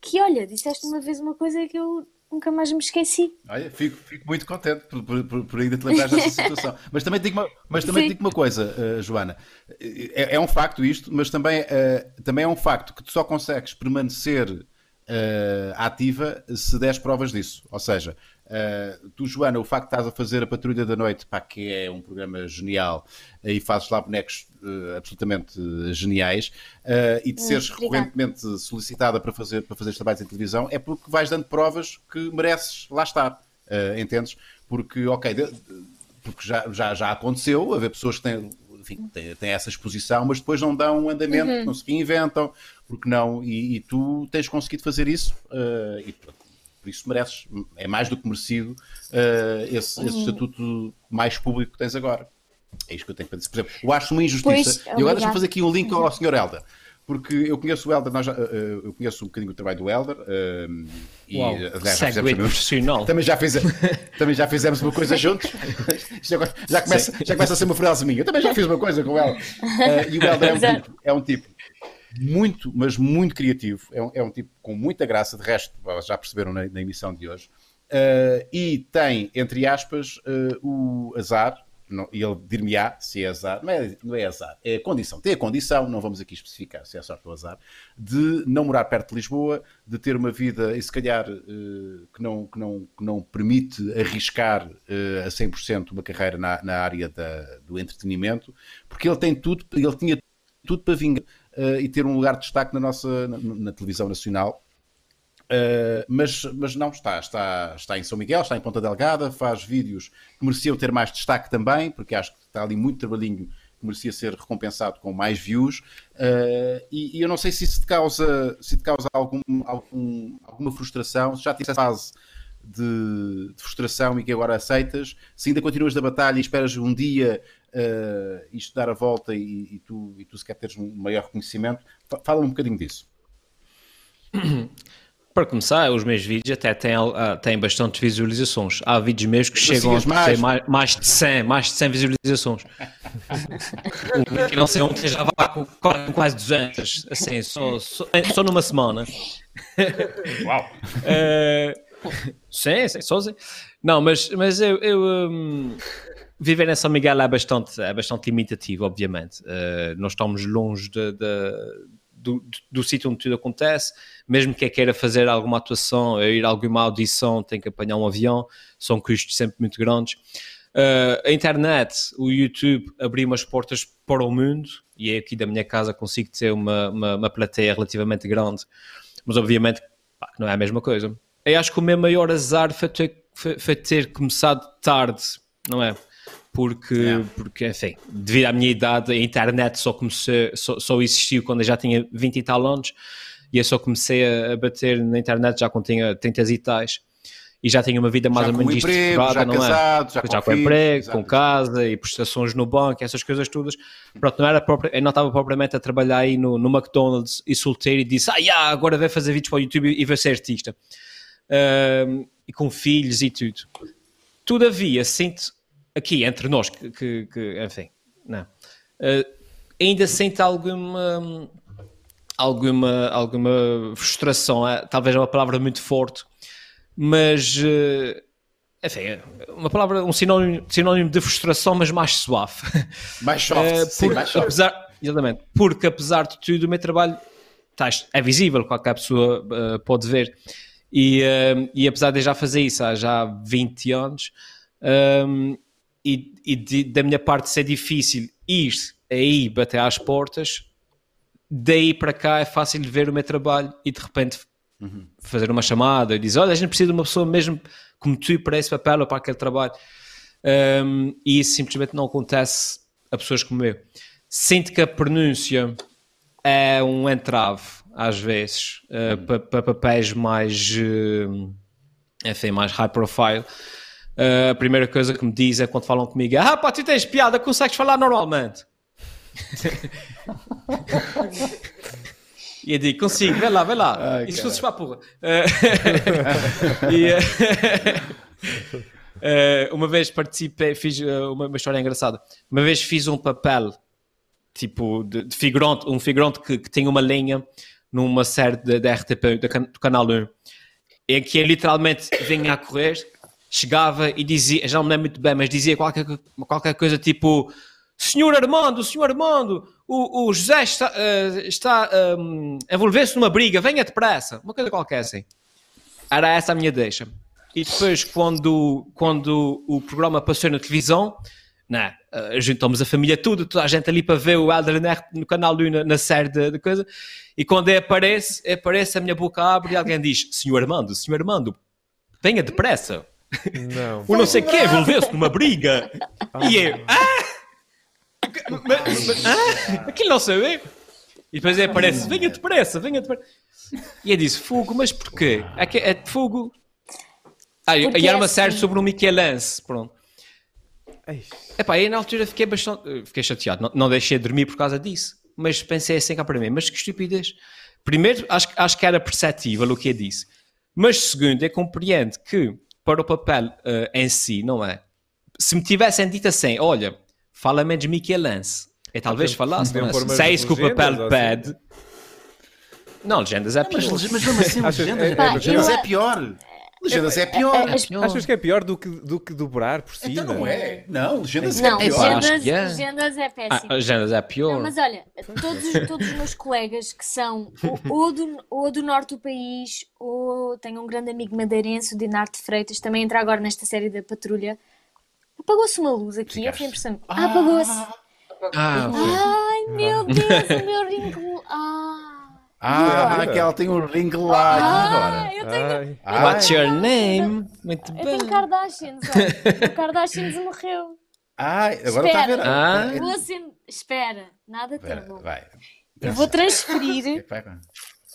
que olha, disseste uma vez uma coisa que eu nunca mais me esqueci. Olha, fico, fico muito contente por, por, por, ainda te lembrar dessa situação. mas também digo uma, mas também digo uma coisa, uh, Joana. É, é, um facto isto, mas também, uh, também é um facto que tu só consegues permanecer uh, ativa se des provas disso. Ou seja, Uh, tu, Joana, o facto de estás a fazer a Patrulha da Noite, pá, que é um programa genial, e fazes lá bonecos uh, absolutamente geniais, uh, e de seres recorrentemente solicitada para fazer, para fazer trabalhos em televisão, é porque vais dando provas que mereces lá estar, entendes? Porque, ok, de, porque já, já, já aconteceu haver pessoas que têm, enfim, têm, têm essa exposição, mas depois não dão um andamento, uhum. não se reinventam, porque não, e, e, tu tens conseguido fazer isso, e pronto por isso mereces, é mais do que merecido uh, esse, esse, uhum. estatuto mais público que tens agora. É isto que eu tenho para dizer. Por exemplo, eu acho uma injustiça. Pois, e agora deixa fazer aqui um link ao. Sr. Helder. Porque eu conheço o Helder, nós, uh, eu conheço um bocadinho o trabalho do Helder uh, e Uau, aliás, já profissional. Também já, fiz, também já fizemos uma coisa juntos. já, já, começa, já começa a ser uma frase minha. Eu também já fiz uma coisa com o Helder. Uh, e o Helder é um, tipo, é um tipo muito, mas muito criativo. É um, é um, tipo com muita graça, de resto, já perceberam na, na emissão de hoje. Uh, e tem, entre aspas, uh, o azar, não, ele dir-me-á se é azar, não é, não é azar, é condição. Tem a condição, não vamos aqui especificar se é sorte ou azar, de não morar perto de Lisboa, de ter uma vida, e se calhar, uh, que, não, que, não, que não permite arriscar a 100% uma carreira na, na área da, do entretenimento, porque ele tem tudo, ele tinha tudo para vingar uh, e ter um lugar de destaque na nossa na, na televisão nacional. Uh, mas, mas não está, está, está em São Miguel, está em Ponta Delgada, faz vídeos que mereciam ter mais destaque também, porque acho que está ali muito trabalhinho que merecia ser recompensado com mais views. Uh, e, e, eu não sei se isso te causa, se te causa algum, algum, alguma frustração, se já tiveste essa fase de, de, frustração e que agora aceitas, se ainda continuas da batalha e esperas um dia uh, isto dar a volta e, e, tu, e tu sequer teres um maior reconhecimento. Fala-me um bocadinho disso. Para começar, os meus vídeos até têm, ah, têm bastantes visualizações. Há vídeos meus que chegam a mais. mais, mais de 100, mais de 100 visualizações. Que não sei onde já vai com, com quase 200, assim, só, só, só numa semana. Uau! Eh, sim, sim, assim. Não, mas, mas eu, eu hum, viver em São Miguel é bastante, é bastante limitativo, obviamente. Eh, nós estamos longe de- de- do, do sítio onde tudo acontece. Mesmo que eu queira fazer alguma atuação, ir a alguma audição, tem que apanhar um avião, são custos sempre muito grandes. Eh, a internet, o YouTube abriu umas portas para o mundo e aqui da minha casa consigo ter uma, uma, uma plateia relativamente grande, mas obviamente pá, não é a mesma coisa. Eu acho que o meu maior azar foi ter, foi, ter começado tarde, não é? Porque, É. porque, enfim, devido à minha idade, a internet só, comecei, só, só existiu quando eu já tinha 20 e tal anos e eu só comecei a, bater na internet já quando tinha 30 e tais e já tinha uma vida mais Já ou menos estruturada, já não é? casado, já com já com filhos, emprego, exato. com casa e prestações no banco, essas coisas todas. Pronto, não era próprio, eu não estava propriamente a trabalhar aí no, no McDonald's e solteiro e disse, ah, yeah, agora vai fazer vídeos para o YouTube e vai ser artista. Ahm, e com filhos e tudo. Todavia, sinto aqui entre nós que, que- que, enfim, não. Ah, ainda sinto alguma alguma alguma frustração, é, talvez é uma palavra muito forte, mas eh, enfim, é uma palavra, um sinónimo, sinónimo de frustração, mas mais suave. Mais soft, Eh, sim, mais soft. apesar, exatamente, porque apesar de tudo, o meu trabalho tá, é visível, qualquer pessoa eh, pode ver. E, eh, e apesar de eu já fazer isso há já 20 anos, ehm, e, e de- da minha parte ser difícil ir aí bater às portas, daí para cá é fácil ver o meu trabalho e de repente fazer uma chamada e dizer: Olha, a gente precisa de uma pessoa mesmo como tu para esse papel ou para aquele trabalho. Um, e isso simplesmente não acontece a pessoas como eu. Sinto que a pronúncia é um entrave, às vezes, uh, para pa papéis mais, uh, enfim, mais high profile. Uh, a primeira coisa que me diz é quando falam comigo: Ah, pá, tu tens piada, consegues falar normalmente. E eu digo, consigo, vai lá, vai lá. Ai, Isso cara. fosse para a porra. Eh, e, eh, eh, uma vez participei, fiz eh, uma, uma história engraçada. Uma vez fiz um papel, tipo, de, de figurante, um figurante que, que tinha uma linha numa série da RTP, do Canal 1, em que eu literalmente vinha a correr, chegava e dizia, já não me lembro muito bem, mas dizia qualquer, qualquer coisa tipo Senhor Armando, Senhor Armando, o, o José está, eh, está ehm, a envolver-se numa briga, venha depressa. Uma coisa qualquer assim. Era essa a minha deixa. E depois, quando, quando o programa passou na televisão, né, eh, juntamos a família toda, toda a gente ali para ver o Elder Nerd no canal 1 na, na série de, de coisa. E quando ele aparece, ele aparece, a minha boca abre e alguém diz: Senhor Armando, Senhor Armando, venha depressa. Não. O não sei o quê envolveu-se numa briga. E eu, ah! Mas, mas, ah! Aquilo não sei eu. E depois ele aparece, venha depressa, venha depressa. E eu disse, fogo, mas porquê? É, que é de fogo. Ah, e- era é uma série assim. sobre o Michelance, pronto. Ai, Epá, aí na altura fiquei bastante, eh, fiquei chateado, não, não deixei de dormir por causa disso. Mas pensei assim cá para mim, mas que estupidez. Primeiro, acho, acho que era perceptível o que eu disse. Mas segundo, eu compreendo que para o papel eh, em si, não é? Se me tivessem dito assim, olha, fala menos Michelance, eu talvez falasse, não é? Se é isso que o papel assim. pede... Não, legendas é Mas, pior. mas mesmo assim, legendas, é- é legendas é pior. Legendas é pior. As- Achas que é pior do que, do que dobrar por cima? Então não é. Não, legendas Não, é pior. Legendas, que é. legendas é Ah, péssimo. legendas é pior. Não, mas olha, todos, os- todos os meus colegas que são ou, ou do, ou do norte do país, ou tenho um grande amigo madeirense, o Dinarte Freitas, também entra agora nesta série da patrulha. Apagou-se uma luz aqui, eu fui impressionante. Ah, apagou-se. Ah. Ai, meu Deus, o meu ringue. Ah, Ah, que ela tem um ring light ah agora. eu tenho. Ai, What's your name? Muito Eu bem. tenho Kardashians. O Kardashians morreu. Ai, agora está a ver. Ah. Vou acender- Espera, nada Espera, tão bom. vai. Eu vou transferir.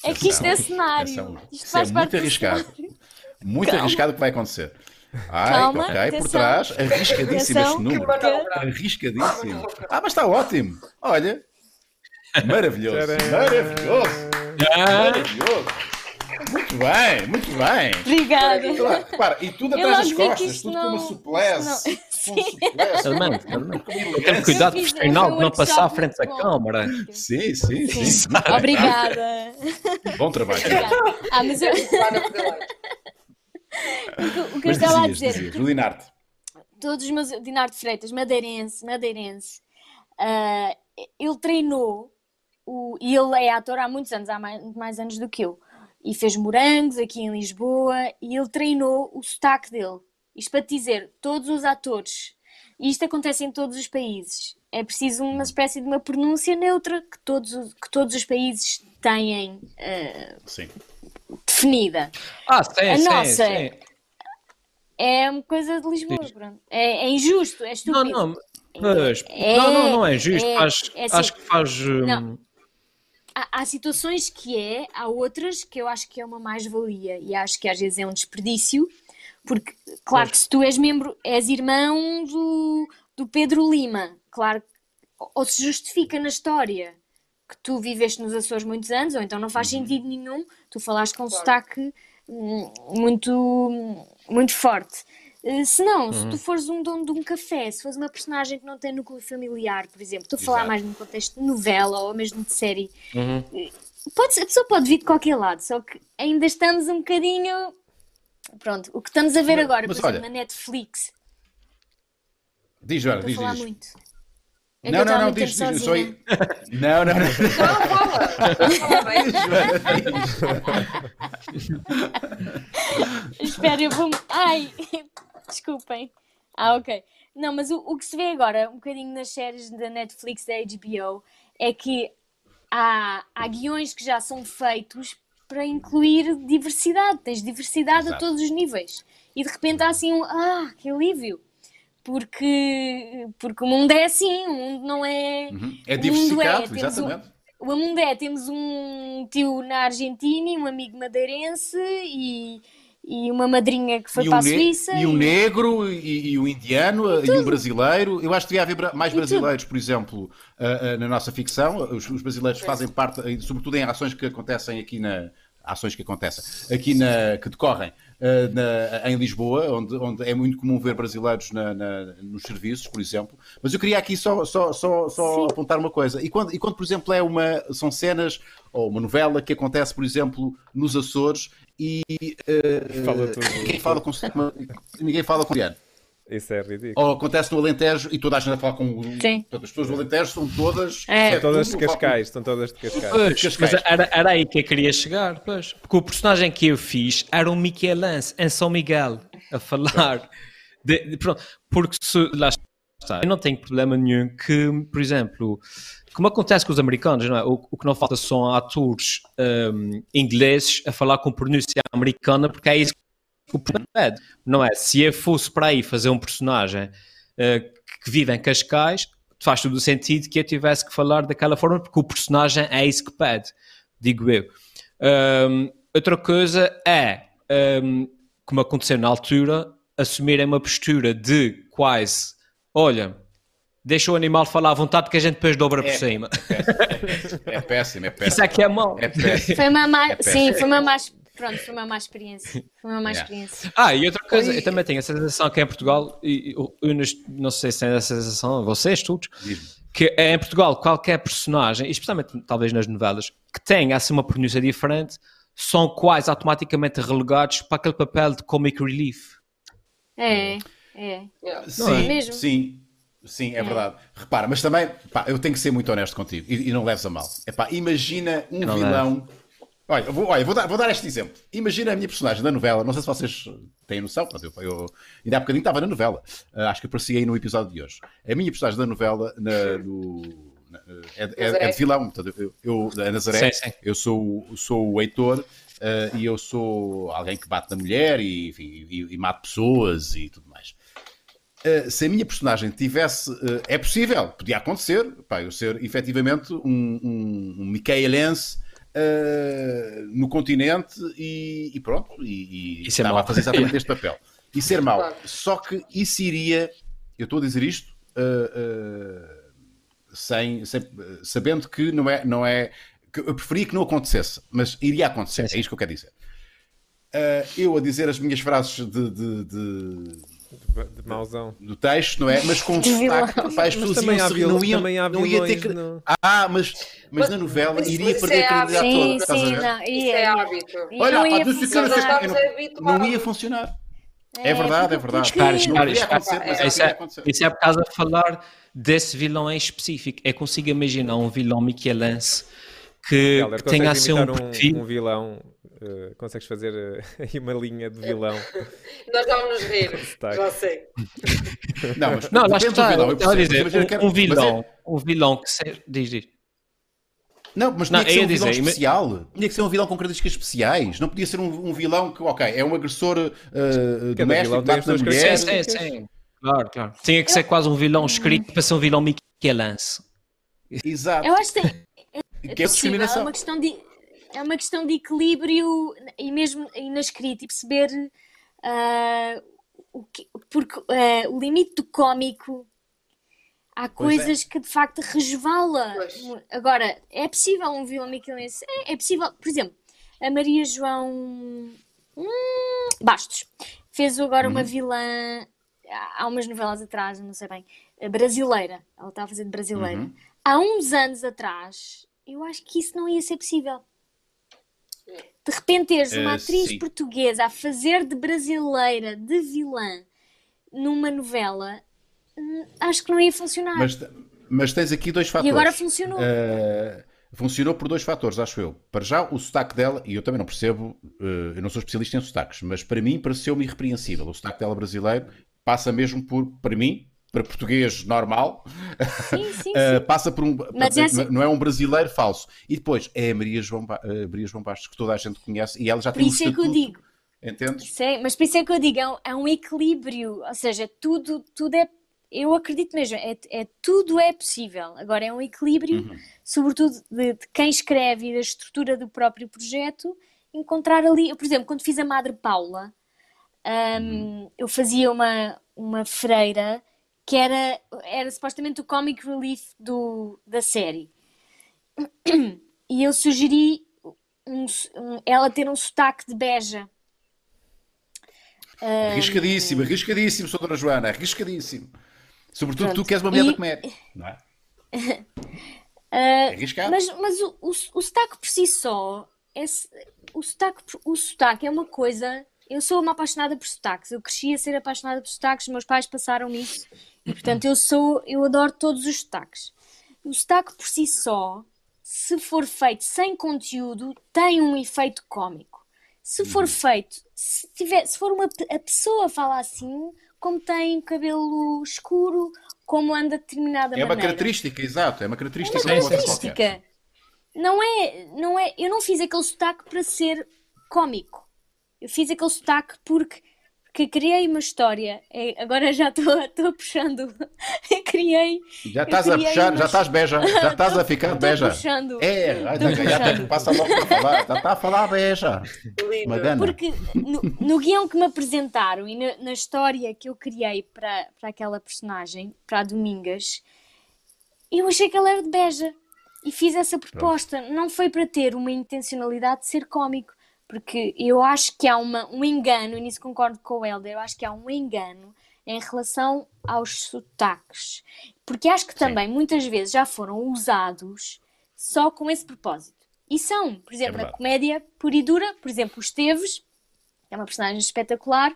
É que isto é cenário. Atenção. Isto Isso faz é parte muito do arriscado. cenário. Muito Calma. arriscado o que vai acontecer. Ai, Calma, ok, por atenção. trás, arriscadíssimo Atenção. este número. Arriscadíssimo. Ah, mas está ótimo. Olha. Maravilhoso. Maravilhoso. Maravilhoso. Muito bem, muito bem. Obrigada. Repara, repara, e tudo atrás das costas, tudo não- com uma suplesse. uma Tem elegância. cuidado foi de não passar à frente da câmara. Sim, sim, sim. Sim. Obrigada. Bom trabalho. Obrigada. Ah, mas eu, o que eu estava a dizer, dizias. Ludinarte. todos os meus. Dinardo Freitas, madeirense, madeirense, ah, ele treinou, o, e ele é ator há muitos anos, há mais, mais anos do que eu, e fez morangos aqui em Lisboa, e ele treinou o sotaque dele. Isto para te dizer, todos os atores, e isto acontece em todos os países, é preciso uma espécie de uma pronúncia neutra que todos, os- que todos os países têm Sim. definida. Ah, sim, A sim, nossa sim. É uma coisa de Lisboa, pronto. É, é injusto, é Não, estúpido. não, pois, É, não, não, não é justo. é, acho, é assim. acho que faz. hum, Não. Há, há situações que é, há outras que eu acho que é uma mais-valia e acho que às vezes é um desperdício, porque, claro que se tu és membro, és irmão do, do Pedro Lima, claro, ou- se justifica na história que tu viveste nos Açores muitos anos, ou então não faz sentido nenhum, tu falaste com um sotaque hum, muito, muito forte. Eh, Se não, se tu fores um dono de um café, se fores uma personagem que não tem núcleo familiar, por exemplo, estou a falar Exato. mais num contexto de novela ou mesmo de série, Uhum. pode, ser- a pessoa pode vir de qualquer lado, só que ainda estamos um bocadinho. Pronto, o que estamos a ver Mas- agora, mas por exemplo, olha, na Netflix, Diz, Joana, diz, falar diz. muito. É Não, não, não, diz, diz. Só aí. Não, não, não. Não, fala. Fala bem. Espera, eu vou. Ai, desculpem. Ah, ok. Não, mas o, o que se vê agora, um bocadinho nas séries da Netflix, da HBO, é que há, há guiões que já são feitos para incluir diversidade. Tens diversidade a Exato. todos os níveis. E de repente há assim um. Ah, que alívio! Porque, porque o mundo é assim, o mundo não é. É O mundo diversificado, temos exatamente. Um, o mundo é, temos um tio na Argentina, e um amigo madeirense e, e uma madrinha que foi E para a Suíça. e um negro, e, e um indiano, e, um brasileiro. Eu acho que devia haver mais brasileiros, por exemplo, na nossa ficção. Os, os brasileiros fazem parte, eh, sobretudo em ações que acontecem aqui na. Ações que acontecem aqui na. que decorrem ah, na- em Lisboa, onde, onde é muito comum ver brasileiros na- na- nos serviços, por exemplo. Mas eu queria aqui só, só, só, só apontar uma coisa. E quando, e quando, por exemplo, é uma, são cenas ou uma novela que acontece, por exemplo, nos Açores e Fala tudo. ninguém fala com ninguém fala com indiano. Isso é ridículo. Ou acontece no Alentejo e toda a gente a falar com Sim. Portanto, as pessoas do Alentejo são todas É. exceto Todas de Cascais, estão todas de Cascais. Pois, Cascais. mas era, era aí que eu queria chegar, pois. Porque o personagem que eu fiz era um Michelense em São Miguel a falar. De, de- pronto, porque se, lá está, eu não tenho problema nenhum que, por exemplo, como acontece com os americanos, não é? O, o que não falta são atores hum, ingleses a falar com pronúncia americana, porque é isso que o é. Não é? Se eu fosse para aí fazer um personagem eh, que vive em Cascais, faz todo o sentido que eu tivesse que falar daquela forma, porque o personagem é isso que pede, digo eu. Hum, outra coisa é, hum, como aconteceu na altura, assumirem uma postura de quase, olha, deixa o animal falar à vontade que a gente depois dobra por É. cima. É péssimo, é péssimo. Isso é que é mau. É péssimo. Foi uma má, É péssimo. sim, foi uma má, pronto, foi uma má experiência. Foi uma má Yeah. experiência. Ah, e outra coisa, Oi. eu também tenho a sensação que em Portugal, e eu, eu não, sei se têm essa sensação, vocês todos, que em Portugal qualquer personagem, especialmente talvez nas novelas, que tenha assim uma pronúncia diferente, são quase automaticamente relegados para aquele papel de comic relief. É, é. Yeah. Sim, Mesmo. sim, sim, é verdade. Repara, mas também, pá, eu tenho que ser muito honesto contigo e, e não leves a mal. É pá, imagina um Não vilão. Olha, vou, olha vou, dar, vou dar este exemplo. Imagina a minha personagem da novela, não sei se vocês têm noção, mas eu, eu ainda há bocadinho estava na novela. Ah, acho que apareci aí no episódio de hoje. A minha personagem da novela na- no- na- é, é- é de vilão. Portanto, eu, eu, a Nazaré, Sim, sim. eu sou, sou o Heitor ah, e eu sou alguém que bate na mulher e, enfim, e, e mata pessoas e tudo mais. Uh, se a minha personagem tivesse. uh, é possível, podia acontecer, pá, eu ser efetivamente um, um, um micaelense uh, no continente e, e pronto, e, e Isso é estava mau. a fazer exatamente este papel. E ser mau. Claro. Só que isso iria. Eu estou a dizer isto. uh, uh, sem, sem- sabendo que não é, não é que eu preferia que não acontecesse, mas iria acontecer, Sim, sim. é isto que eu quero dizer. eu a dizer as minhas frases de, de- de- De mauzão. do texto, não é? Mas com destaque, pá, as Mas pessoas também iam não iam, também há não ia ter que... no- Ah, mas, mas na novela Mas- iria mas perder é a credibilidade Sim, toda. a sim, ver? não. Ia, é hábito. Olha, não pá, ia funcionar. eu Nós não- ia funcionar. É, É, verdade, é verdade. Espera, espera, espera. mas Isso é, é por causa de falar desse vilão em específico. Eu consigo imaginar um vilão michelense que, que tenha consegues assim um um, perfil. um vilão? Eh, consegues fazer eh, aí uma linha de vilão? Nós vamos nos rir. Já sei. Não, mas Não, lá está. vilão, eu percebo. dizer, Imagina que era- um, mas é- vilão, um vilão que se... diz, diz. Não, mas Não, tinha que ser um vilão dizer, especial. Tinha que ser um vilão com características especiais. Não podia ser um, um vilão que, ok, é um agressor uh, doméstico, vilão bate na mulher. Sim, sim, sim. Claro, claro. Tinha que ser quase um vilão escrito para ser um vilão michelense. Exato. Eu acho que é possível, é discriminação. uma questão de é uma questão de equilíbrio e mesmo e na escrita e perceber ah, o que, porque ah, o limite do cómico há Pois é. coisas que de facto resvala. Pois. Agora, é possível um vilão michelense? É, é possível, por exemplo, a Maria João hum, Bastos fez agora uma vilã há umas novelas atrás, não sei bem, brasileira. Ela estava a fazer de brasileira. Uhum. Há uns anos atrás, eu acho que isso não ia ser possível. De repente teres uma Eh, atriz sim. portuguesa a fazer de brasileira, de vilã, numa novela, hum, acho que não ia funcionar. Mas, mas tens aqui dois fatores. agora funcionou. Uh, funcionou por dois fatores, acho eu. Para já, o sotaque dela, e eu também não percebo, uh, eu não sou especialista em sotaques, mas para mim pareceu-me irrepreensível. O sotaque dela brasileiro passa mesmo por, para mim, para português normal, Sim, sim, uh, sim. passa por um. Mas essa- Não é um brasileiro falso. E depois é a Maria João, Ba- uh, Maria João Bastos, que toda a gente conhece, e ela já Por tem um isso é que eu digo. Entendes? Sei, mas por isso é que eu digo, é um, é um equilíbrio, ou seja, tudo, tudo é, eu acredito mesmo, é, é- tudo é possível. Agora é um equilíbrio, Uhum. sobretudo de, de quem escreve e da estrutura do próprio projeto, encontrar ali, eu, por exemplo, quando fiz a Madre Paula, hum, eu fazia uma, uma freira que era, era supostamente o comic relief do, da série. E eu sugeri um- um- ela ter um sotaque de beja. Arriscadíssimo, arriscadíssimo, Sra. Dona Joana, arriscadíssimo. Sobretudo Pronto. tu que és uma mulher E- da comédia. Não é? É arriscado. Mas, mas o, o, o sotaque por si só, esse, o, sotaque, o sotaque é uma coisa. Eu sou uma apaixonada por sotaques. Eu cresci a ser apaixonada por sotaques, meus pais passaram nisso e, portanto, eu sou, eu adoro todos os sotaques. O sotaque por si só, se for feito sem conteúdo, tem um efeito cómico. Se Uhum. for feito, se, tiver, se for uma a pessoa falar assim, como tem cabelo escuro, como anda de determinada É uma maneira. característica, exato, é uma característica. É uma característica. Não é, não é, eu não fiz aquele sotaque para ser cómico. Eu fiz aquele sotaque porque, porque criei uma história. É, agora já estou puxando. Eu criei. Já estás a criei puxar, uma- já estás beja, já estás a ficar beja. puxando. É, Estou já, puxando. tem- passa logo para falar, já está a falar beja. Lindo. Porque no, no guião que me apresentaram e na, na história que eu criei para, para aquela personagem, para a Domingas, eu achei que ela era de Beja e fiz essa proposta. Não foi para ter uma intencionalidade de ser cómico, porque eu acho que há uma, um engano, e nisso concordo com o Helder, eu acho que há um engano em relação aos sotaques. Porque acho que também muitas vezes já foram usados só com esse propósito. E são, por exemplo, na verdade. comédia pura e dura, por exemplo, o Esteves, que é uma personagem espetacular,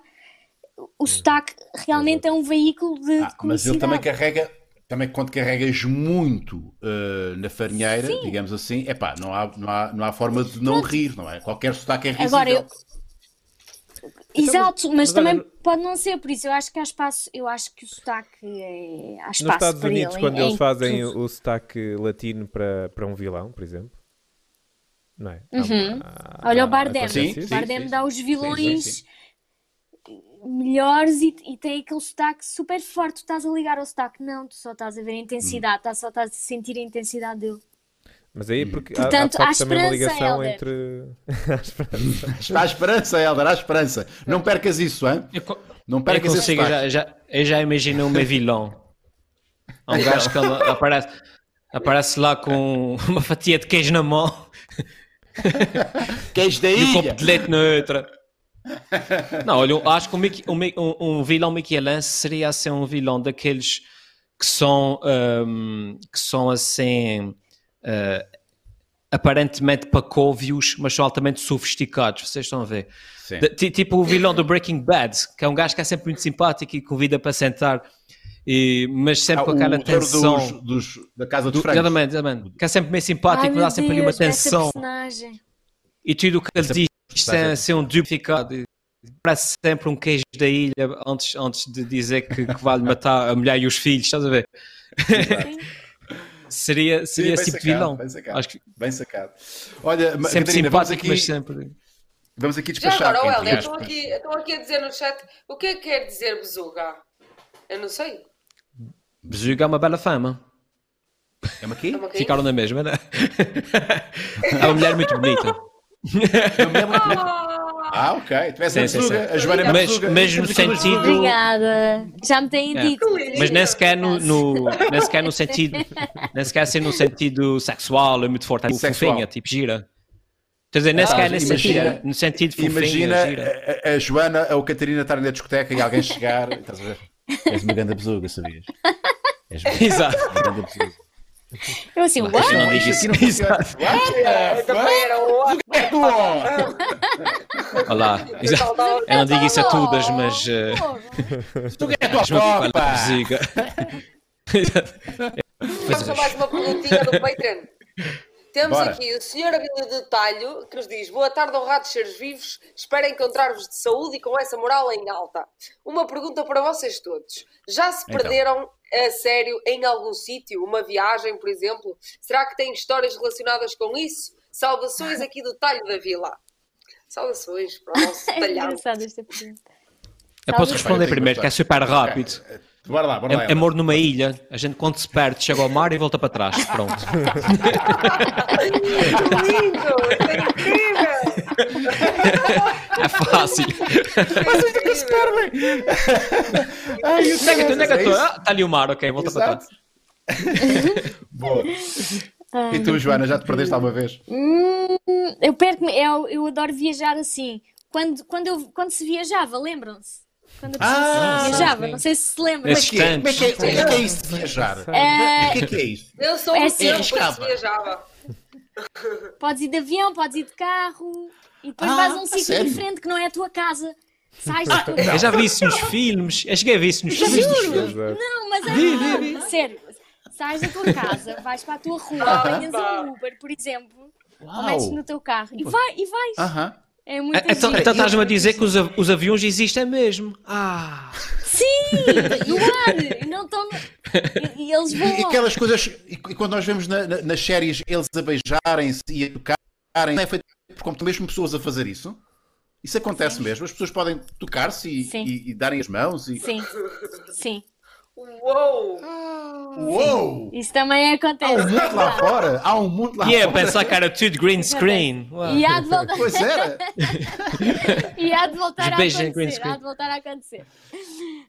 o sotaque realmente é um veículo de, Ah, mas ele também carrega, também quando carregas muito eh, na farinheira, digamos assim, é pá, não há, não, há, não há forma de não rir, não é? Qualquer sotaque é risível. Agora, eu- Exato, mas, mas também olha- pode não ser, por isso eu acho que há espaço, eu acho que o sotaque é, há Nos espaço Estados para Unidos, ele, quando em- eles em fazem tudo. o sotaque latino para, para um vilão, por exemplo. Não é? Uhum. há- Olha há- o Bardem, Sim, o sim. Bardem dá os vilões sim, melhores e, e tem aquele sotaque super forte. Tu estás a ligar ao sotaque, não, tu só estás a ver a intensidade, tá- só estás a sentir a intensidade dele. Mas aí é porque há- há, Portanto, facto há também uma ligação Helder. entre. há esperança. Está à esperança, Helder, há esperança. Não percas isso, hein? Eu, Não eu percas consigo, sotaque. já, já, eu já imagino um vilão. Há um gajo que aparece, aparece lá com uma fatia de queijo na mão Queijo da e um copo ilha. de leite na outra. Não, olha, eu acho que um, Mickey- um, um- um vilão Michelense seria assim um vilão daqueles que são, ahm, que são assim ah, aparentemente pacóvios, mas são altamente sofisticados. Vocês estão a ver? De- tipo o vilão do Breaking Bad, que é um gajo que é sempre muito simpático e convida para sentar, e- mas sempre Ah, com aquela tensão. dos, dos- da Casa Do, dos Frangos. exatamente, exatamente. Que é sempre meio simpático, Ai, mas há sempre ali uma tensão. E tudo o que ele diz sem ser um duplicado. Parece sempre um queijo da ilha antes, antes de dizer que, que vai matar a mulher e os filhos, estás a ver? seria seria bem esse tipo vilão. bem sacado. Acho que Bem sacado. Olha, sempre Catarina, vamos aqui, mas sempre. vamos aqui Já despachar. agora, entre Helder, estão aqui, estão aqui a dizer no chat o que é que quer dizer bezuga? Eu não sei. Bezuga é uma bela fama. É uma quê? É uma quê? Ficaram na mesma, né? é uma mulher muito bonita. Ah, ok. Tu és Sim, a sim, sim. A Joana é uma Mas- mas no sentido-. Obrigada. Já me têm É. dito. Mas nem sequer no, no, nem sequer no sentido, nem sequer assim no sentido sexual, é muito forte, é tipo Sexual. fofinha, tipo gira. Quer dizer, nem Ah, sequer nesse imagina- sentido, no sentido fofinha, Imagina gira. a, a- Joana ou a Catarina estarem na discoteca e alguém chegar. Estás a ver? És uma grande bezuga, sabias? És uma Exato. grande bezuga. Eu assim, Não, what? não isso. aqui não. Exato. Eu também era o É tu, ó. Olá. Exato. Eu não digo isso a todas, mas. eh, Tu é a tua copa. Vamos a mais uma perguntinha do Patreon. Temos Bora. aqui o Sr. Abílio de Talho que nos diz: Boa tarde, honrados seres vivos. Espero encontrar-vos de saúde e com essa moral em alta. Uma pergunta para vocês todos: Já se Então. perderam a sério em algum sítio? Uma viagem, por exemplo? Será que têm histórias relacionadas com isso? Saudações aqui do Talho da Vila. Saudações para o nosso É talhão. engraçado esta pergunta. Eu posso responder primeiro, que é super rápido. Bora lá, bora lá. É amor numa ilha. A gente, quando se perde, chega ao mar e volta para trás. Pronto. Que lindo! É incrível! É fácil. Vocês Ai, Onde é que tu- onde é que eu é estou? Ah, está ali o mar, ok, volta para Exato. trás. Boa. E tu, Joana, já te perdeste alguma vez? Hum, eu perco-me, eu, eu adoro viajar assim. Quando, quando, eu, quando se viajava, lembram-se? Quando a pessoa Ah, viajava, sim. não sei se se lembram. Nesses Como é que é, como é que é isso de viajar? Eh, O que é que é isso? Eu sou É o assim, tempo que viajava. Podes ir de avião, podes ir de carro e depois Ah, vais a um sítio sério? diferente que não é a tua casa. Sais tua casa. Eu já vi isso nos filmes. Eu cheguei a ver isso nos filmes. Exato. Não, mas é sério. Sais da tua casa, vais para a tua rua, apanhas pá. um Uber, por exemplo, ou metes Uau! no teu carro e, vai, e vais. Aham. É muito Então, giro. então estás-me a dizer que os, av- os aviões existem mesmo. Ah, Sim, no ar, e não estão. E, e eles vão. e aquelas coisas, e, quando nós vemos na- na- nas séries eles a beijarem-se e a tocarem, não é feito por como mesmo pessoas a fazer isso? Isso acontece mesmo. As pessoas podem tocar-se e, Sim. e- e darem as mãos e. Sim, sim. Uou! Uou! Isso também Há acontece. um mundo lá fora! Há um mundo lá e é fora! pensar que era tudo green screen. Uau. E há de voltar, Pois era! e há de voltar Os a acontecer. Há de voltar a acontecer.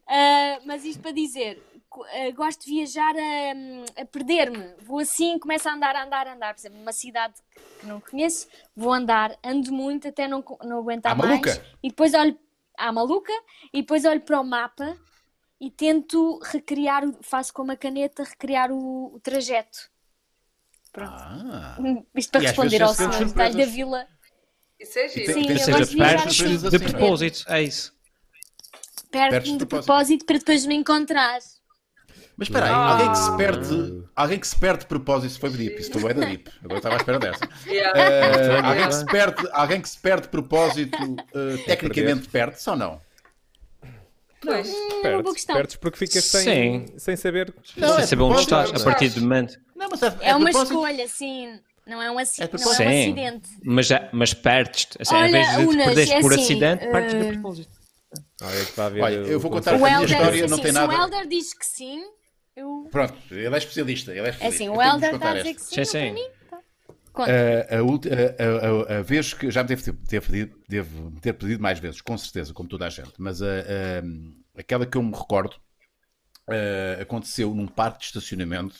Ah, mas isto para dizer, ah, gosto de viajar a, a perder-me. Vou assim, começo a andar, a andar, a andar. Por exemplo, numa cidade que não conheço, vou andar, ando muito até não, não aguentar À mais. maluca? E depois olho à maluca e depois olho para o mapa e tento recriar, faço com uma caneta, recriar o, o trajeto. Pronto. Ah, Isto para E responder ao senhor detalhe da vila. Isso é giro. Sim, eu gosto de viajar perto assim. de propósito. É isso. Perto-me de de propósito. para depois me encontrar. mas espera aí, Ah. alguém que se perde, alguém que se perde de propósito, foi deep, isso foi da deep, agora estava à espera dessa. Yeah. Eh, alguém, que se perde, alguém que se perde de propósito, eh, tecnicamente perde-se ou não? Pois. É uma boa Perdes, questão. perdes porque ficas sem, Sim. sem saber. Não, Sem é saber onde estás, é a partir do momento. Não, mas é, É uma propósito. escolha, sim. Não é um, aci- É não é um acidente. Mas, é- mas perdes-te. Assim, Olha, em vez de Unas, perderes é por assim, acidente, eh, perdes de propósito. Alguém que está a ver Olha, eu vou contar O a minha história assim, não tem se nada- o Helder diz que sim, eu... Pronto, ele é especialista. Ele é, É especialista. assim, Eu o vos está a dizer que sim, Sim, sim. para mim. tá. Conta. A, a, a- a- vez que já me devo ter, pedido, devo ter pedido mais vezes, com certeza, como toda a gente, mas aquela que eu me recordo aconteceu num parque de estacionamento.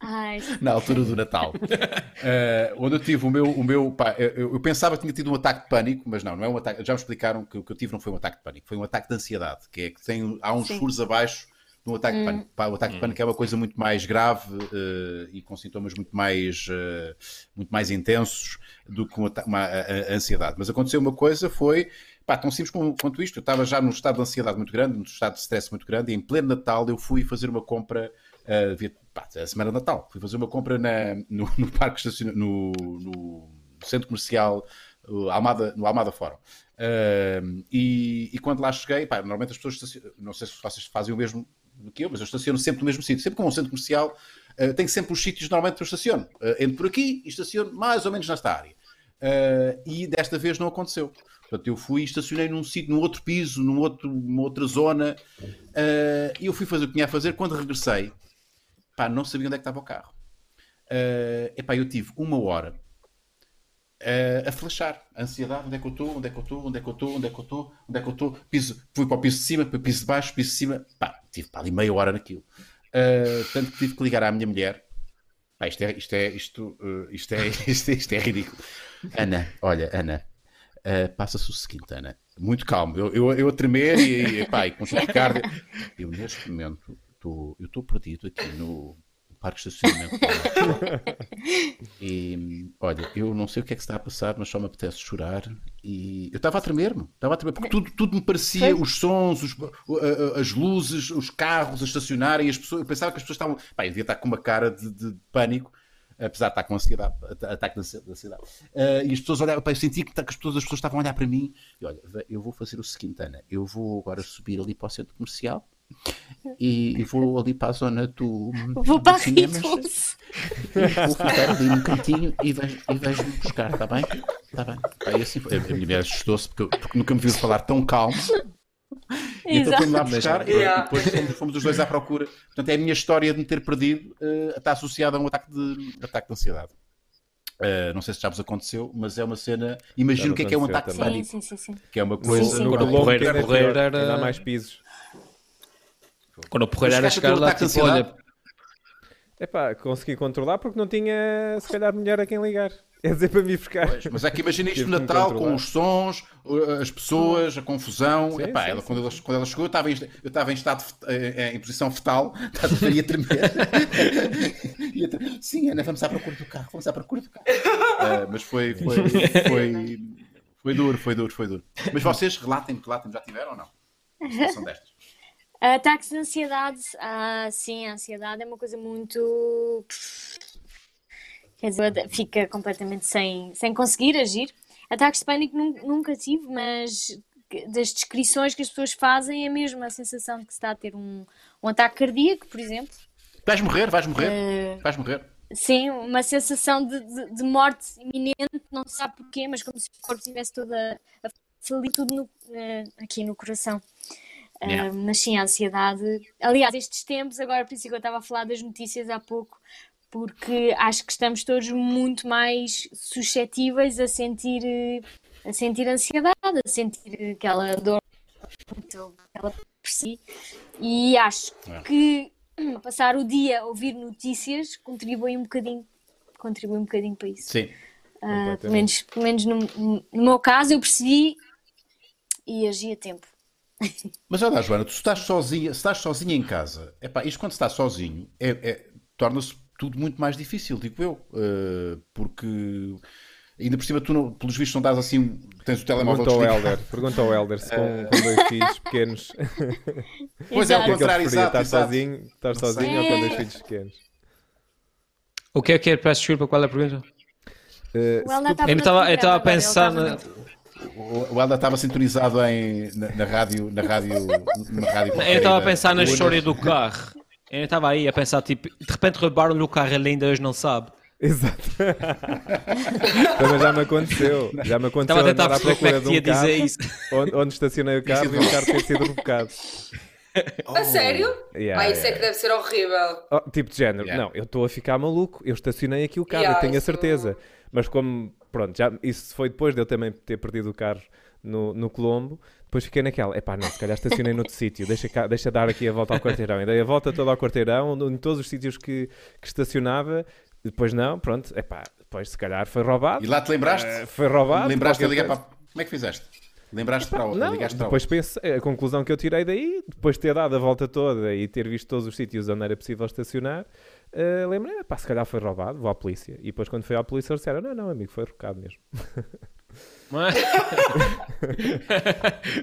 Ai, na altura do Natal. Eh, onde eu tive o meu. O meu pá, eu, eu pensava que tinha tido um ataque de pânico, mas não, não é um ataque. Já me explicaram que o que eu tive não foi um ataque de pânico, foi um ataque de ansiedade, que é que tem, há uns Sim. furos abaixo um ataque de pânico. Pá, o ataque de pânico é uma coisa muito mais grave eh, e com sintomas muito mais, eh, muito mais intensos do que um ata- uma, a- a- ansiedade. Mas aconteceu uma coisa, foi. Pá, tão simples como- quanto isto. Eu estava já num estado de ansiedade muito grande, num estado de stress muito grande, e em pleno Natal eu fui fazer uma compra. Uh, via, pá, a semana de Natal, fui fazer uma compra na, no, no parque no, no centro comercial uh, Almada, no Almada Fórum. Uh, e, e quando lá cheguei, pá, normalmente as pessoas não sei se vocês fazem o mesmo do que eu, mas eu estaciono sempre no mesmo sítio. Sempre que um centro comercial, uh, tenho sempre os sítios normalmente que eu estaciono. Uh, entro por aqui e estaciono mais ou menos nesta área. Uh, e desta vez não aconteceu. Portanto, eu fui e estacionei num sítio, num outro piso, num outro, numa outra zona, e eu fui fazer o que tinha a fazer. Quando regressei, pá, não sabia onde é que estava o carro. Uh, epá, eu tive uma hora a flashar, a ansiedade, onde é que eu estou, onde é que eu estou, onde é que eu estou, onde é que eu estou, onde é que eu estou, piso, fui para o piso de cima, para o piso de baixo, piso de cima, pá, tive pá, ali meia hora naquilo. Uh, tanto que tive que ligar à minha mulher, pá, isto é, isto é, isto, uh, isto é, isto é, isto é ridículo. Ana, olha, Ana, uh, passa-se o seguinte, Ana, muito calmo, eu, eu, eu a tremer e, e, pá, e com taquicardia. Eu neste momento, eu estou perdido aqui no parque de estacionamento. E olha, eu não sei o que é que está a passar, mas só me apetece chorar. E eu estava a tremer-me, estava a tremer, porque tudo, tudo me parecia, os sons, os- as luzes, os carros a estacionarem, as pessoas, eu pensava que as pessoas estavam. Pá, eu devia estar com uma cara de, de pânico, apesar de estar com ansiedade, ata- ataque de de ansiedade. Ah, e as pessoas olhavam, eu sentia que, as, pessoas, as pessoas estavam a olhar para mim. E olha, eu vou fazer o seguinte, Ana, eu vou agora subir ali para o centro comercial. E, e vou ali para a zona do. Vou para a cinemas. Ritos. Vou ficar ali num cantinho e vejo- e vejo-me buscar, está bem? Está bem. E assim foi. A minha mulher assustou-se porque, porque nunca me viu falar tão calmo. E então foi-me lá buscar e Yeah. depois fomos, fomos os dois à procura. Portanto, é a minha história de me ter perdido, eh, está associada a um ataque de, ataque de ansiedade. Eh, não sei se já vos aconteceu, mas é uma cena. Imagino o que é que é um ataque de. Sim, pânico. sim, sim, sim. Que é uma No, coisa. no correr- que ainda é correr porreiro Mas era chegaste a ter chegar um lá, ataque de tipo, olha? Epá, consegui controlar porque não tinha, se calhar, mulher a quem ligar. É dizer para me buscar. Pois, Mas é que imagina isto no Natal, com os sons, uh, as pessoas, a confusão. Sim, Epá, sim, ela, sim. Quando, ela, quando ela chegou, eu estava em, eu estava em estado fet- eh, em posição fetal, estás a ia tremer. Ia tremer. Sim, Ana, vamos à procura do carro, vamos à procura do carro. Ah, mas foi, foi, foi, foi duro, foi duro, foi duro. Mas vocês relatem, relatem, já tiveram ou não? Situação destas. Ataques de ansiedade, ah, sim, a ansiedade é uma coisa muito. Quer dizer, fica completamente sem, sem conseguir agir. Ataques de pânico nun- nunca tive, mas das descrições que as pessoas fazem é mesmo a sensação de que se está a ter um, um ataque cardíaco, por exemplo. Vais morrer, vais morrer, Eh, vais morrer. Sim, uma sensação de, de- de morte iminente, não se sabe porquê, mas como se o corpo estivesse toda a falir tudo no- eh, aqui no coração. Ah, Yeah. mas sim, a ansiedade. Aliás, estes tempos, agora por isso é que eu estava a falar das notícias há pouco, porque acho que estamos todos muito mais suscetíveis a sentir, eh, a sentir ansiedade, a sentir aquela dor, muito, aquela por si. E acho É. que hum, passar o dia a ouvir notícias contribui um bocadinho, contribui um bocadinho para isso. Sim. Ah, pelo menos, pelo menos no, no meu caso eu percebi e agi a tempo. Mas olha, Joana, tu estás sozinha, se estás sozinha em casa, epá, isto quando se está sozinho é, é- torna-se tudo muito mais difícil, digo eu, eh, porque ainda por cima tu, não, pelos vistos, não estás assim, tens o telemóvel Pergunta ao. Helder, pergunta ao Helder se com, com dois filhos pequenos. Pois é, ao é contrário, exato, Estar exato. sozinho, estar sozinho ou com dois É. filhos pequenos? o que é que é? Peço desculpa, qual é a pergunta? Eh, O se Helder tu- Eu estava- eu no estava a pensar na- O, Helder estava sintonizado em, na, na rádio, na rádio, numa rádio Eu estava a aí pensar na história do carro. Eu estava aí a pensar, tipo, de repente roubaram-lhe o carro, ele ainda hoje não sabe. Exato. Também já me aconteceu. Já me aconteceu Estava a tentar andar à perceber como procura é que de um tinha carro dizer isso. onde, onde estacionei o carro e o carro ter sido rebocado. A sério? Yeah, ah, isso yeah. é que deve ser horrível. Oh, tipo de género, Yeah. não, eu estou a ficar maluco, eu estacionei aqui o carro, Yeah, eu tenho a isso- certeza. Mas como, pronto, já, isso foi depois de eu também ter perdido o carro no, no Colombo. Depois fiquei naquela, epá, não, se calhar estacionei noutro sítio, deixa, cá- deixa dar aqui a volta ao quarteirão. E dei a volta toda ao quarteirão, em todos os sítios que, que estacionava. Depois não, pronto, epá, depois se calhar foi roubado. E lá te lembraste? Eh, foi roubado. lembraste de ligar para. Como é que fizeste? Lembraste para o. Não, ligaste para depois pensei, a conclusão que eu tirei daí, depois de ter dado a volta toda e ter visto todos os sítios onde era possível estacionar, eh, lembrei, pá, se calhar foi roubado, vou à polícia. E depois quando fui à polícia eles disseram, não, não, amigo, foi rocado mesmo. Não é,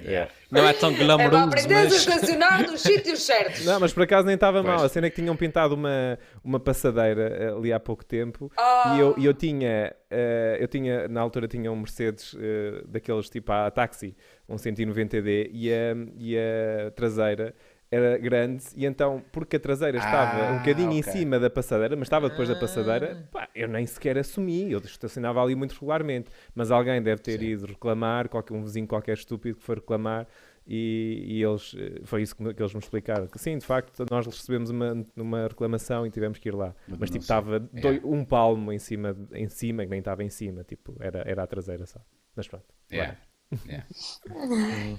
É. não é tão É para glamouroso, aprender a mas... estacionar nos sítios certos. Não, mas por acaso nem estava mal. A cena é que tinham pintado uma, uma passadeira eh, ali há pouco tempo Ah. e eu, e eu tinha, eh, eu tinha, na altura tinha um Mercedes eh, daqueles tipo a táxi, um 190D e a, e a traseira era grande e então, porque a traseira estava Ah, um bocadinho em ok. cima da passadeira, mas estava depois da Ah. passadeira, pá, eu nem sequer assumi, eu estacionava ali muito regularmente, mas alguém deve ter ido reclamar, qualquer, um vizinho qualquer estúpido que foi reclamar e, e eles, eh, foi isso que, eles me explicaram. Que sim, de facto, nós recebemos uma, uma reclamação e tivemos que ir lá. Mas Mas tipo, estava doi- um palmo em cima, em cima, que nem estava em cima, tipo, era, era a traseira só. Mas pronto. Yeah. vai. Yeah.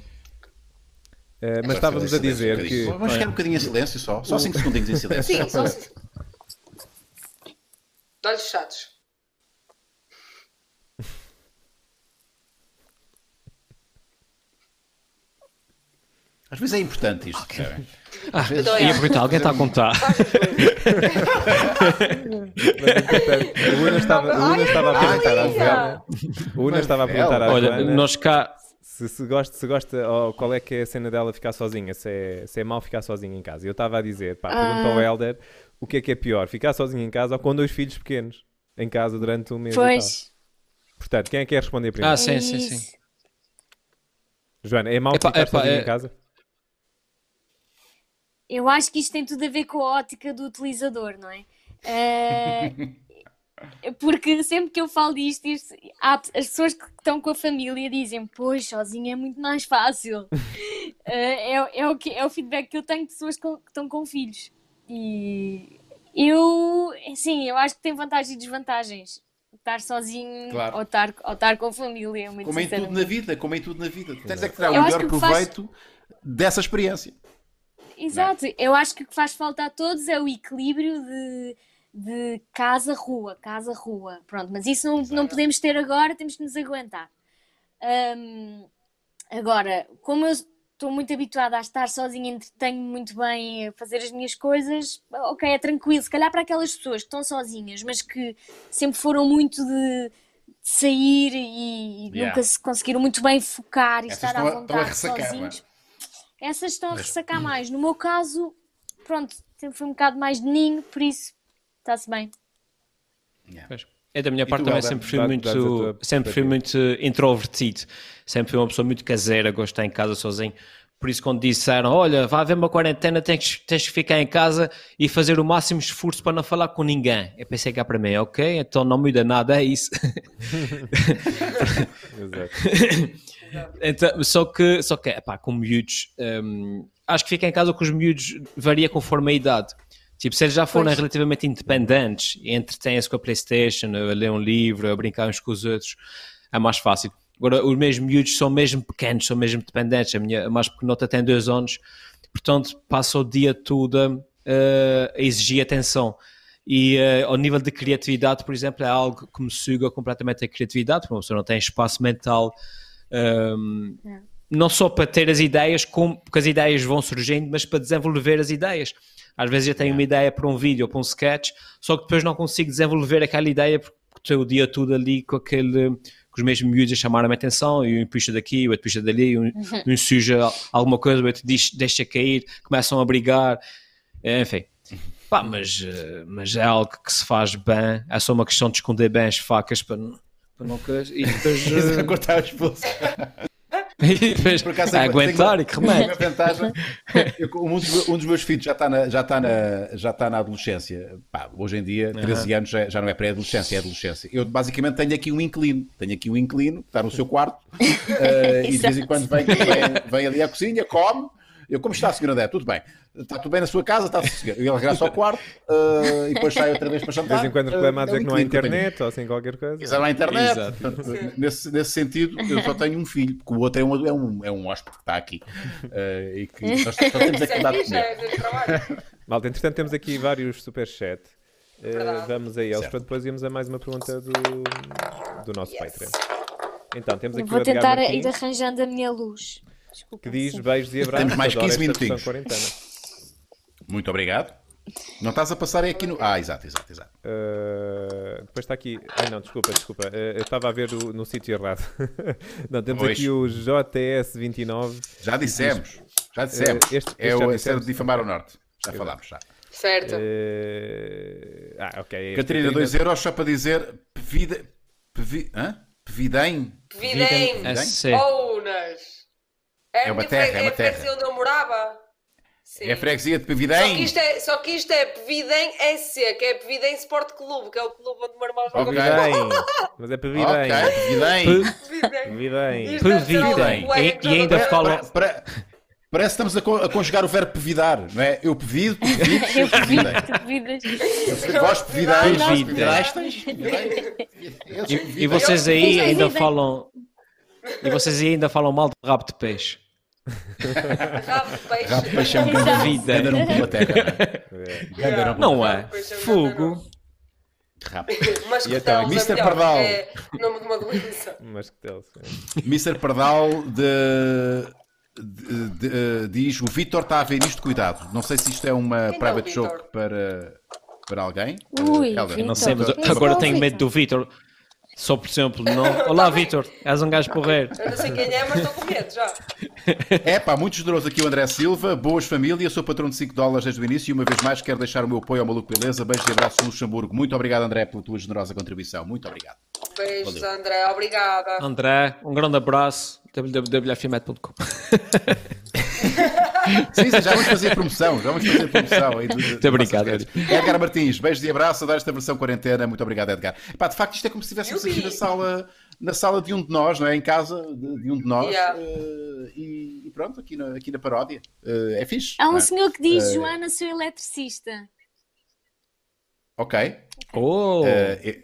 Eh, mas estávamos a dizer um bocadinho. que. Vamos ficar um bocadinho em silêncio só. Só 5 segundinhos em silêncio. Sim, Só de olhos fechados. Às vezes é importante isto. percebem? Ah, e é. aproveitar, alguém está a contar. Mas, o Una estava, o Una estava a perguntar à Joana. O Una estava a perguntar à Olha, Joana nós cá... se, se gosta, se gosta ou qual é que é a cena dela ficar sozinha, se é, se é mal ficar sozinha em casa. Eu estava a dizer, pá, pergunta ao Helder o que é que é pior, ficar sozinha em casa ou com dois filhos pequenos em casa durante um mês e tal. Pois. Portanto, quem é que quer responder primeiro? Ah, sim, é sim, sim. Joana, é mau Epá, ficar epá, sozinha é- em casa? Eu acho que isto tem tudo a ver com a ótica do utilizador, não é? Eh, porque sempre que eu falo disto, isto- há- as pessoas que estão com a família dizem: Pois, sozinha é muito mais fácil. Eh, é, é o que, é o feedback que eu tenho de pessoas com- que estão com filhos. E eu, sim, eu acho que tem vantagens e desvantagens. Estar sozinho Claro. ou, estar, ou estar com a família, muito Como em tudo na vida, como em tudo na vida. Tens é que tirar o melhor que o que faz- proveito dessa experiência. Exato, eu acho que o que faz falta a todos é o equilíbrio de, de casa-rua, casa-rua. Pronto, mas isso não, não podemos ter agora, temos que nos aguentar. Hum, agora, como eu estou muito habituada a estar sozinha, entretenho muito bem a fazer as minhas coisas, ok, é tranquilo. Se calhar para aquelas pessoas que estão sozinhas, mas que sempre foram muito de, sair e, Yeah. nunca se conseguiram muito bem focar e Essas estar à vontade ressacar, sozinhos. não Essas estão a Mas- ressacar mais. No meu caso, pronto, sempre fui um bocado mais de ninho, por isso está-se bem. Pois. Eu da minha tu, parte também Helder? sempre fui Dá- muito, tua sempre fui muito introvertido, sempre fui uma pessoa muito caseira, estar em casa sozinho. Por isso, quando disseram, olha, vai haver uma quarentena, tens, tens que ficar em casa e fazer o máximo esforço para não falar com ninguém. Eu pensei cá para mim, ok, então não muda nada, é isso. Exato. Então, só que, só que epá, com miúdos, hum, acho que ficar em casa com os miúdos varia conforme a idade. Tipo, se eles já forem Pois. relativamente independentes e entretêm-se com a Playstation, a ler um livro, a brincar uns com os outros, é mais fácil. Agora, os meus miúdos são mesmo pequenos, são mesmo dependentes. A minha a mais pequenota tem dois anos, portanto, passa o dia todo eh, a exigir atenção. E eh, ao nível de criatividade, por exemplo, é algo que me suga completamente a criatividade, porque uma pessoa não tem espaço mental hum, É. não só para ter as ideias, como, porque as ideias vão surgindo, mas para desenvolver as ideias. Às vezes eu tenho uma ideia para um vídeo ou para um sketch, só que depois não consigo desenvolver aquela ideia porque estou o dia todo ali com aquele com os mesmos miúdos a chamar a minha atenção e um puxa daqui, o outro puxa dali, um, um suja alguma coisa, o outro diz, deixa cair, começam a brigar, enfim. Pá, mas, eh, mas é algo que se faz bem, é só uma questão de esconder bem as facas para não, para não e depois, Isso eh, é cortar os pulsos. e depois Por acaso, aguentar tenho- e que remédio. vantagem. Eu, um, dos, um dos meus filhos já está na, já está na, já está na adolescência. Pá, hoje em dia, 13 anos já, já não é pré-adolescência, é adolescência. Eu basicamente tenho aqui um inclino. Tenho aqui um inclino, que está no seu quarto, eh, e de vez em quando vem, vem, vem ali à cozinha, come. Eu, como está, senhora Dé? Tudo bem. Está tudo bem na sua casa? Está sossegado. E ele regressa ao quarto uh, e depois sai outra vez para De jantar. vez em quando reclama a Uh, dizer é que não há internet ou assim qualquer coisa. Quiser lá a internet. Exato. Portanto, nesse, nesse sentido, eu só tenho um filho, porque o outro é um, é um, é um hóspede que está aqui. Uh, e que nós só temos que dar de comer. Malta, entretanto temos aqui vários superchats. Uh, vamos a eles Certo. para depois irmos a mais uma pergunta do, do nosso Yes. Patreon. Então, temos aqui vou tentar Martins, ir arranjando a minha luz. Desculpa. que diz sim. beijos e abraços. Temos mais adoro 15 esta versão minutinhos. quarentena. Muito obrigado. Não estás a passar é aqui no. Ah, exato, exato, exato. Uh, depois está aqui. Ai não, desculpa, desculpa. Uh, eu estava a ver o- no sítio errado. não, temos Pois. aqui o JS29. Já dissemos. Já dissemos. Eh, este- é este já o dissemos. é o de difamar o norte. Já falámos. Já. Certo. Uh, ah, ok. este Catarina, 2 euros só para dizer. Pevida. Pevi, hã? Pevidem. Videm. SC. Ounas. É, É a uma terra, é uma a freguesia terra. onde eu morava. Sim. É a freguesia de Só que, Pevidem. isto é, só que isto é Pevidem SC, que é Pevidem Sport Clube, que é o clube onde o meu irmão joga Ok. Pevidem. Mas é Pevidem. Ok, Pevidem. Pevidem. Pevidem. Isto é só Pevidem. um colega E- e ainda fala-. Para- Parece que estamos a, con- a conjugar o verbo pevidar, não é? Eu pevido, tu pevides, Eu vidas. Vós pevidais, Nós E, pevidem. vocês aí ainda falam. E vocês aí ainda falam mal de rabo de peixe. Rabo de peixe. Rabo de peixe é um grande Vida. pela terra, não é? É. Não é? é Fogo. Rabo. Mas E então, Mr. é Pardal. É nome de uma doença. Mas que tal? Mr. Pardal de, de- de- eh, diz: O Vitor está a ver isto, cuidado. Não sei se isto é uma Quem é private Vítor? joke para, para alguém. Ui, Helder. Eu não sei, mas é agora tenho medo do Vitor. Só por exemplo, não. Olá, Vitor, és um gajo porreiro. Eu não sei quem é, mas estou com medo já. É pá, muito generoso aqui o André Silva. Boas famílias, sou patrão de 5 dólares desde o início e uma vez mais quero deixar o meu apoio ao Maluco Beleza. Beijos e abraços no Luxemburgo. Muito obrigado, André, pela tua generosa contribuição. Muito obrigado. Beijos, Valeu. André. Obrigada. André, um grande abraço. www.fmet.com Sim, sim, já vamos fazer promoção. Já vamos fazer promoção. aí Muito do obrigado. Edgar Martins, beijos e abraços a dar esta versão quarentena. Muito obrigado, Edgar. Pá, de facto, isto é como se estivéssemos aqui na sala, na sala de um de nós, não é? Em casa de, de um de nós. Yeah. eh, e, e pronto, aqui na, aqui na paródia. Eh, é fixe. Há um é? senhor que diz: Eh, Joana, sou eletricista. Ok. Oh, eh,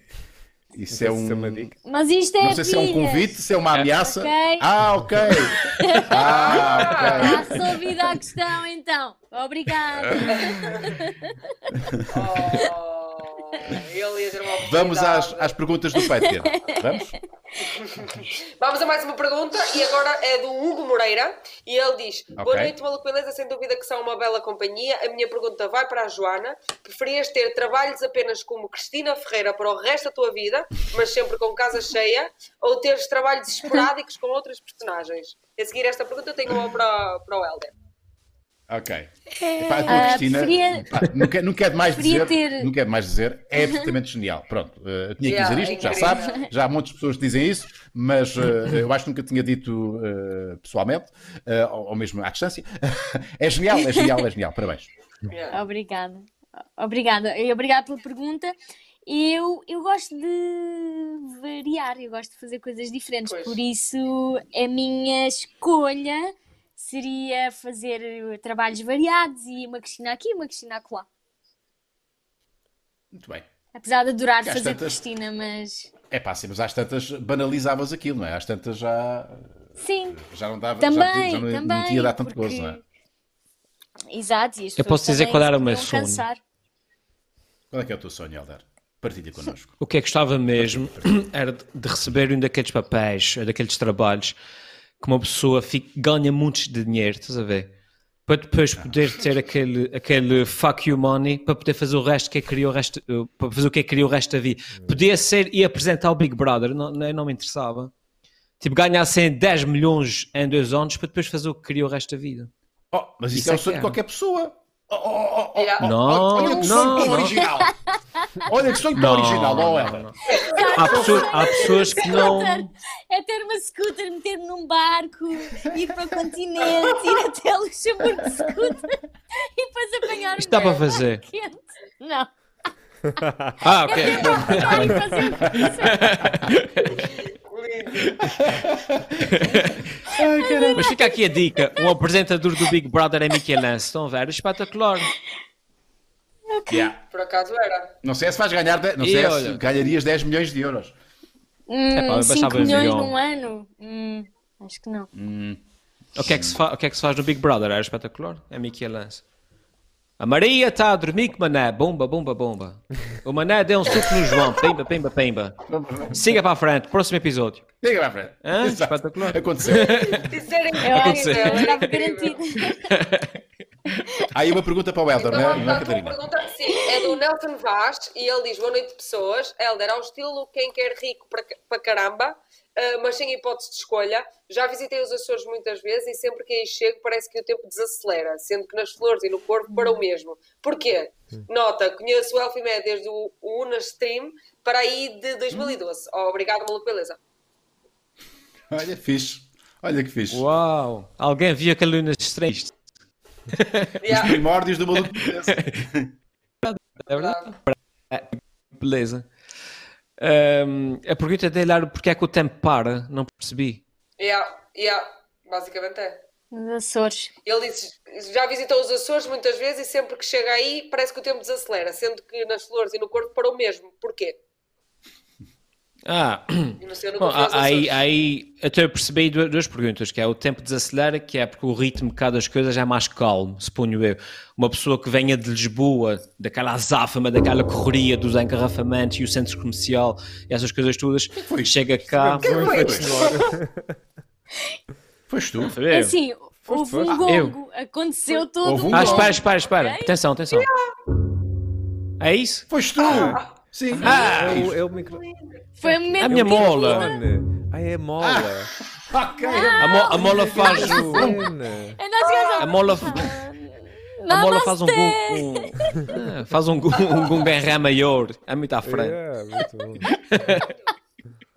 isso é sei se um. uma dica. Mas isto é Não sei se é um convite, se é uma ameaça. Ok. Ah, ok. Ah, ok. Já resolvida a questão, então. Obrigada. Oh, ele ia ter uma Vamos às, às perguntas do Patreon. Vamos? Vamos a mais uma pergunta e agora é do Hugo Moreira e ele diz: Boa Ok. noite, maluco beleza, sem dúvida que são uma bela companhia. A minha pergunta vai para a Joana: preferias ter trabalhos apenas como Cristina Ferreira para o resto da tua vida, mas sempre com casa cheia, ou teres trabalhos esporádicos com outras personagens? A seguir esta pergunta tenho uma para, para o Helder. Ok. Epá, a tua Ah, Cristina, preferia- pá, não, quero, não quero mais dizer, ter- não quero mais dizer, é absolutamente genial. Pronto, eh, eu tinha que Yeah, dizer isto, já incrível. sabes, já há muitas pessoas que dizem isso, mas eh, eu acho que nunca tinha dito eh, pessoalmente, eh, ou, mesmo à distância. é genial, é genial, é genial, parabéns. Obrigada. Obrigada. E obrigada pela pergunta. Eu, eu gosto de variar, eu gosto de fazer coisas diferentes, Pois. por isso a minha escolha seria fazer eh, trabalhos variados e uma Cristina aqui e uma Cristina acolá. Muito bem. Apesar de adorar fazer tantas- Cristina, mas É pá, sim, mas às tantas banalizavas aquilo, não é? Às tantas já, sim, já não dava, também, já, já não, também. não tinha dado tanto porque- gozo, não é? Exato, e Eu posso dizer qual era o meu sonho. cansar. Qual é que é o teu sonho, Helder? Partilha connosco. o que é que gostava mesmo era de receber um daqueles papéis, daqueles trabalhos, que uma pessoa fica- ganha muitos de dinheiro, estás a ver? Para depois poder ter aquele, aquele fuck you money para poder fazer o resto que é que queria o resto, para fazer o que é que queria o resto da vida. Podia ser e apresentar o Big Brother, não, não, me interessava. Tipo, ganhassem 10 milhões em dois anos para depois fazer o que queria o resto da vida. Oh, mas isso, Isso é é o sonho de é. qualquer pessoa. Oh, oh, oh, oh, Yeah. oh, Não, olha que sonho não, tão não. original. Olha que sonho tão original, não é? Há, pessoas, há pessoas que não. É ter uma scooter, meter-me num barco, ir para o continente, ir até Luxemburgo de scooter e depois apanhar Isto dá um para fazer. quente. Não. Ah, ok. É. Lindo. Mas fica aqui a dica: o apresentador do Big Brother é Mickey Lance. Estão a ver? Espetacular. Yeah. Por acaso era. Não sei se vais ganhar, de- não E sei olha- se ganharias 10 milhões de euros. Hum, eu 5 baixava milhões num ano? Hum, acho que não. O que, é que se fa- o que é que se faz no Big Brother? Era espetacular. É Mickey Lance. A Maria está a dormir com o Mané. Bomba, bomba, bomba. O Mané deu um suco no João. Pimba, pimba, pimba. Siga para a frente. Próximo episódio. Diga para a frente. Hã? Espetacular. Aconteceu. Era Eu eu estava incrível. Há aí uma pergunta para o Helder, Então, não é, não é Catarina? pergunta. Sim, é do Nelson Vaz e ele diz: Boa noite, pessoas. Helder, ao estilo quem quer rico para, para caramba, ah, mas sem hipótese de escolha. Já visitei os Açores muitas vezes e sempre que aí chego parece que o tempo desacelera, sendo que nas flores e no corpo para o mesmo. Porquê? Nota, conheço o Elfimé desde o, o Una Stream para aí de 2012. Oh, obrigado, maluco, beleza. Olha, fixe. Olha que fixe. Uau! Alguém viu aquele Lunas Os Yeah, primórdios do maluco. É verdade? Beleza. Ahm, a pergunta dele era porque é que o tempo para? Não percebi. yeah, yeah, basicamente é. Nos Açores. Ele disse, já visitou os Açores muitas vezes e sempre que chega aí parece que o tempo desacelera, sendo que nas flores e no corpo para o mesmo. Porquê? Ah, bom, aí, aí até eu percebi du- duas perguntas, que é o tempo desacelera, que é porque o ritmo de cada das coisas é mais calmo, suponho eu. Uma pessoa que venha de Lisboa, daquela azáfama, daquela correria dos engarrafamentos e o centro comercial e essas coisas todas, chega cá... Foste tu. Foi É eu. assim, houve um foste? gongo. Aconteceu todo Houve um Ah, espera, espera, espera. Atenção, atenção. É isso? Foste tu. Sim. Ah, É o, é o micro... Foi mesmo a minha mola. Ah, é mola. Ok. A, mo- a mola faz o... É A mola, a mola faz um gongo... um- ah, faz um, um ré maior. É muito à frente. É, muito bom.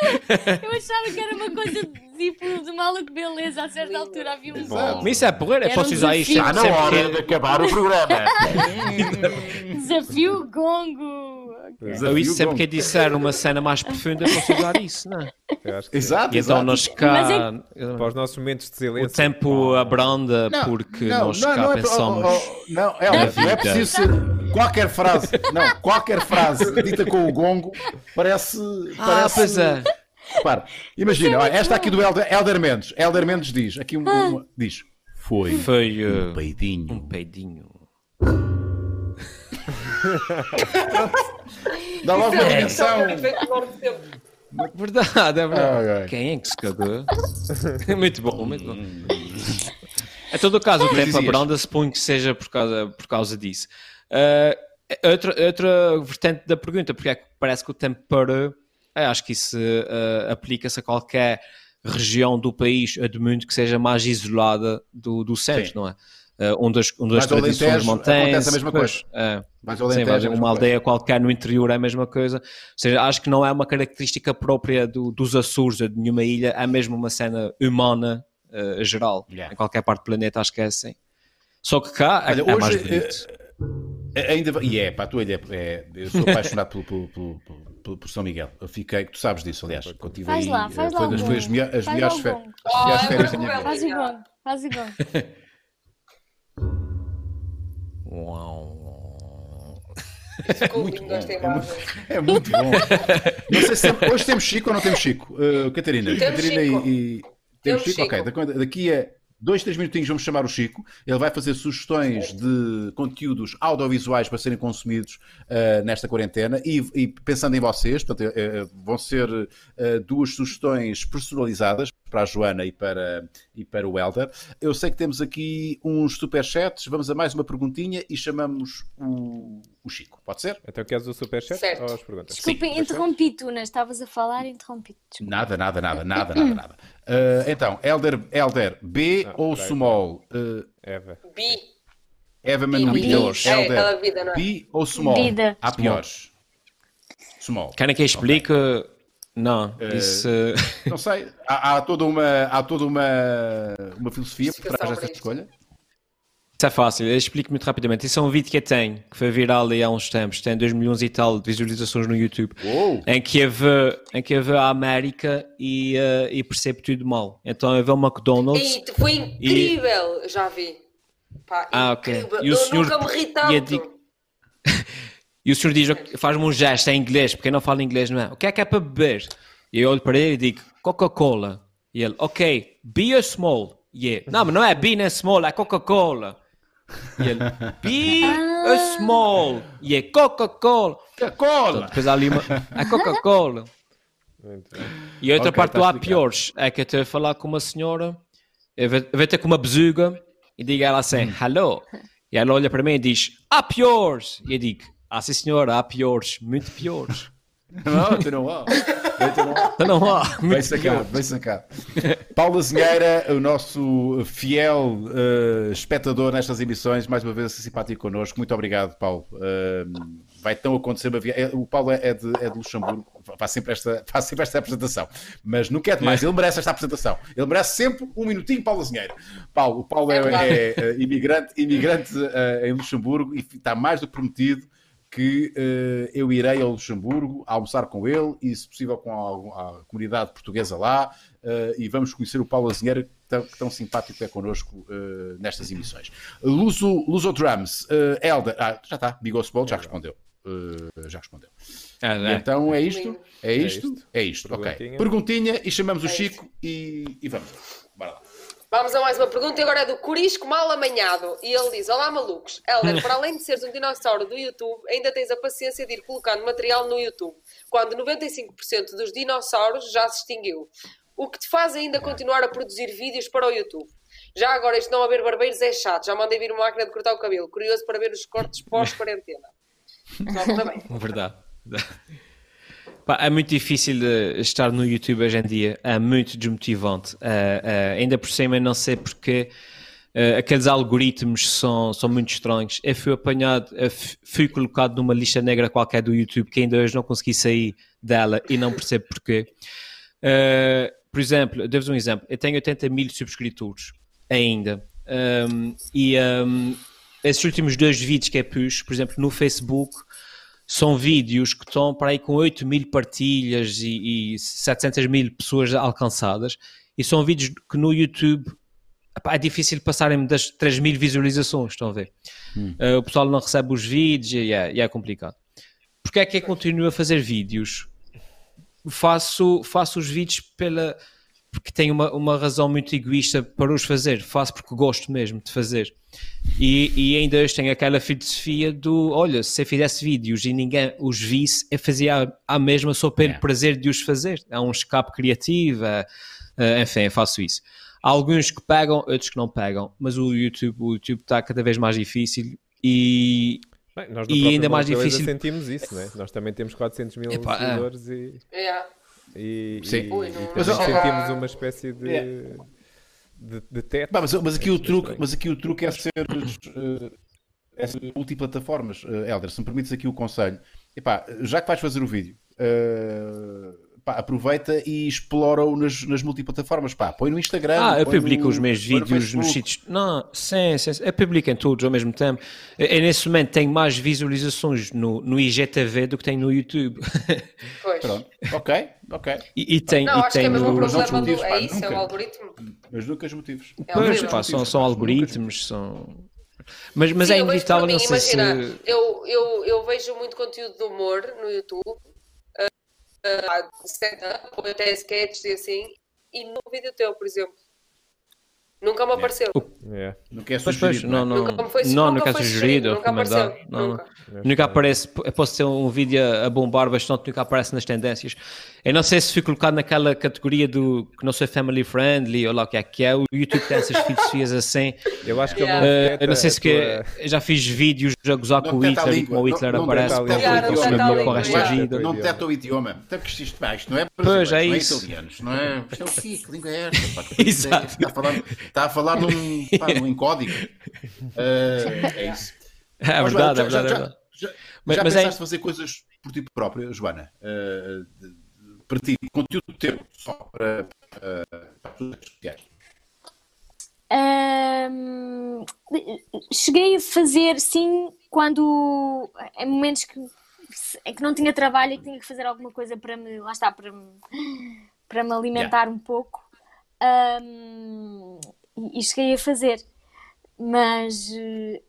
Eu achava que era uma coisa tipo de maluco beleza. A certa altura havia um gongo. Mas isso é porreira, Era posso um usar isto Está sempre que- acabar o programa. Desafio gongo. Eu isso sempre que disser uma cena mais profunda, posso usar isso, não é? Exato, então nós Mas é cá... para os nossos momentos de O silêncio. tempo abranda porque nós cá não é, pensamos... oh, oh, não, é, é preciso ser qualquer frase. Não, qualquer frase dita com o gongo parece. Ah, parece pois é. Repara, imagina, olha, esta aqui do Elder, Elder Mendes. Elder Mendes diz, aqui um, uma- diz, foi Foi uh, um peidinho. um peidinho. Dá logo uma Isso é. Verdade, é verdade. Ah, ok. Quem é que se cagou? muito bom, muito bom. Em todo o caso, o tempo abranda suponho que seja por causa, por causa disso. Ah, outra, outra vertente da pergunta, porque é que parece que o tempo parou, eu acho que isso ah, aplica-se a qualquer região do país ou do mundo que seja mais isolada do, do centro, Sim. não é? Onde as, onde as Mas ao tradições montanhas... acontece a mesma pois, coisa. é. Sim, Alentejo é uma aldeia qualquer no interior é a mesma coisa. Ou seja, acho que não é uma característica própria do- dos Açores ou de nenhuma ilha, é mesmo uma cena humana eh, geral. Yeah. Em qualquer parte do planeta acho que é assim. Só que cá é, Olha, é hoje, mais bonito. Eh, Ainda e é, pá, tu é, é, eu sou apaixonado pelo, pelo, pelo, pelo- por São Miguel. Eu fiquei, tu sabes disso, aliás, quando Faz aí, lá, eh, faz lá foi das gongo. foi as, melhor- as Faz melhores lá férias, gongo. as melhores Oh, férias da minha vida. Faz gongo. Faz o gongo. Desculpem, gostei mais. É muito bom. Não sei se tem- hoje temos Chico ou não temos Chico. Uh, Catarina, Temos Catarina Chico. e, e- Temos temos Chico. Ok, Chico. daqui- daqui a dois, três minutinhos vamos chamar o Chico. Ele vai fazer sugestões de conteúdos audiovisuais para serem consumidos uh, nesta quarentena e, e pensando em vocês, portanto, uh, vão ser uh, duas sugestões personalizadas para a Joana e para, e para o Helder. Eu sei que temos aqui uns superchats. Vamos a mais uma perguntinha e chamamos o, o Chico. Pode ser? Então queres o superchat Certo. ou as perguntas? Desculpem, interrompi tu, Nas. Estavas a falar, interrompi. Desculpa. Nada, nada, nada, nada, nada, nada. Uh, então, Elder, Elder B Ah, ou peraí, Small? Uh, Eva. Bi. Eva Manuel, bi. É, vida, não é? B ou Small? Vida. Há piores. Small. Querem que eu explique? Não, isso... Não sei. Há, há toda uma, há toda uma, uma filosofia por trás dessa escolha. Isso é fácil, eu explico muito rapidamente. Isso é um vídeo que eu tenho, que foi viral há uns tempos, tem 2 milhões e tal de visualizações no YouTube, Uou! em que eu vê, em que eu vê a América e, eh, e percebo tudo mal. Então eu vê o McDonald's E foi incrível, já vi. Pá, Ah, ok. E o eu senhor- nunca me ri e tanto. E o senhor diz, faz-me um gesto em inglês, porque eu não falo inglês, não é? O que é que é para beber? E eu olho para ele e digo, Coca-Cola. E ele, ok, beer small. E eu, não, mas não é beer nem small, é Coca-Cola. E ele, beer small. E é Coca-Cola. Cola! Depois há ali uma, é Coca-Cola. E a outra Ok, parte tá do há explicado. piores é que eu estou a falar com uma senhora, eu vou, eu vou ter com uma bezuga e digo a ela assim, Hum. hello. E ela olha para mim e diz, há piores. E eu digo, ah sim senhora, há piores, muito piores. Não, tu não há. Tu não há. Então não há, Bem muito sacado, bem sacado. Paulo Azinheira, o nosso fiel eh, espectador nestas emissões, mais uma vez simpático connosco. Muito obrigado, Paulo. Eh, vai então acontecer uma viagem. O Paulo é de, é de Luxemburgo, faz sempre, esta, faz sempre esta apresentação, mas não quer demais, ele merece esta apresentação. Ele merece sempre um minutinho, Paulo Azinheira. Paulo, o Paulo é, É é, eh, imigrante, imigrante eh, em Luxemburgo e está mais do que prometido que eh, eu irei ao Luxemburgo almoçar com ele e, se possível, com a, a comunidade portuguesa lá eh, e vamos conhecer o Paulo Azinheira, que tão, que tão simpático é connosco eh, nestas emissões. Luso, Luso Drums, Elder, ah, já está, Bigos Ball já respondeu. Já respondeu. Ah, é. então é isto? É isto? isto. É isto, ok. Perguntinha. Perguntinha e chamamos o É Chico e, e vamos. Vamos a mais uma pergunta e agora é do Corisco Mal Amanhado. E ele diz: Olá, malucos. Helder, para além de seres um dinossauro do YouTube, ainda tens a paciência de ir colocando material no YouTube, quando 95% dos dinossauros já se extinguiu. O que te faz ainda continuar a produzir vídeos para o YouTube? Já agora, isto não haver barbeiros é chato. Já mandei vir uma máquina de cortar o cabelo. Curioso para ver os cortes pós-quarentena. Também. Verdade. É muito difícil eh, estar no YouTube hoje em dia, é muito desmotivante. Eh, ainda por cima, não sei porque aqueles algoritmos são, são muito estranhos. Eu fui apanhado, eu fui colocado numa lista negra qualquer do YouTube que ainda hoje não consegui sair dela e não percebo porquê. Por exemplo, devo-vos um exemplo. Eu tenho 80 mil subscritores ainda. Um, e um, esses últimos dois vídeos que eu pus, por exemplo, no Facebook, são vídeos que estão para aí com 8 mil partilhas e, e 700 mil pessoas alcançadas. E são vídeos que no YouTube é difícil passarem das 3 mil visualizações, estão a ver? Uh, o pessoal não recebe os vídeos e é, e é complicado. Porquê é que eu continuo a fazer vídeos? Faço, faço os vídeos pela, porque tenho uma, uma razão muito egoísta para os fazer. Faço porque gosto mesmo de fazer. E, e ainda hoje tenho aquela filosofia do: olha, se eu fizesse vídeos e ninguém os visse, eu fazia a, a mesma só pelo É. prazer de os fazer. É um escape criativo, é- é, enfim, eu faço isso. Há alguns que pegam, outros que não pegam, mas o YouTube o YouTube está cada vez mais difícil e Bem, nós E ainda mais difícil- sentimos isso, né? Nós também temos 400 mil Epá, é. seguidores e, Yeah. E, Sim. e, Ui, e também Mas, ó, sentimos uma espécie de, É. de, de teto. Bah, mas, mas aqui o Muito truque, estranho. mas aqui o truque é ser, eh, é ser multiplataformas, eh, Helder. Se me permites aqui o conselho, epá, já que vais fazer o vídeo, eh, pá, aproveita e explora-o nas, nas multiplataformas. Pá, põe no Instagram. Ah, eu publico no- os meus põe no vídeos nos sítios. Não, sim, sim, sim. eu publico em todos ao mesmo tempo. Eu, eu, nesse momento tenho mais visualizações no, no IGTV do que tenho no YouTube. Pois. Pronto, ok, ok. e, e tenho. Não, e acho que é mesmo problema do. motivos, pá, É isso, é o nunca. algoritmo. Mas nunca os motivos. É Pois, pá, são, são algoritmos, são. Mas, mas Sim, é inevitável, mim, não sei imagina, se. eu, eu, eu vejo muito conteúdo de humor no YouTube, stand-up, ou até sketches assim, e no vídeo teu, por exemplo. Nunca me apareceu. É. Nunca é Pois, pois, sugerido. não, não é? não, Nunca me foi- não, nunca nunca é foi sugerido nunca apareceu. Não, nunca. não. Nunca aparece, eu posso ter um vídeo a bombar bastante, nunca aparece nas tendências. Eu não sei se fui colocado naquela categoria do que não sou family friendly ou lá o que é que é. O YouTube tem essas filosofias assim. Eu acho que Yeah. não Eh, afeta eu não sei se que eu já fiz vídeos a gozar Não com o Hitler e como o Hitler aparece. com o resto da Yeah. vida. Não Idioma. deteta o idioma. Até porque isto, não é Pois, é brasileiro, não é isso. italianos, não é? Isto é o quê? Que língua é esta? Exato. Está a falar, num, pá, num em código. Eh, é isso. É Mas, verdade, é já- já- verdade, é já- verdade. Já, Mas- já mas é- pensaste fazer coisas por ti própria, Joana? De- de- para ti, conteúdo teu, só para, para, para as redes sociais? Ahm, cheguei a fazer, sim, quando em momentos que, em que não tinha trabalho e que tinha que fazer alguma coisa para me, lá está, para me, para me alimentar um pouco. Ahm, e, e cheguei a fazer. Mas,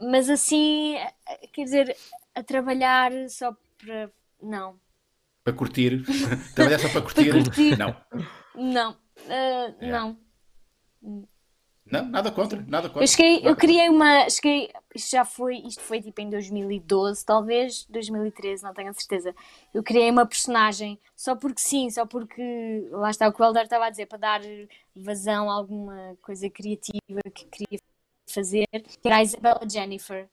mas assim, quer dizer, a trabalhar só para. Não, Para curtir. Trabalhar só para curtir. curtir. Não. não, ah, É. não. Não, nada contra. Nada contra. Eu cheguei, eu criei uma, cheguei, isto já foi, isto foi tipo em 2012, talvez 2013, não tenho a certeza. Eu criei uma personagem só porque sim, só porque lá está o que o Helder estava a dizer, para dar vazão a alguma coisa criativa que queria fazer, que era a Isabella Jennifer,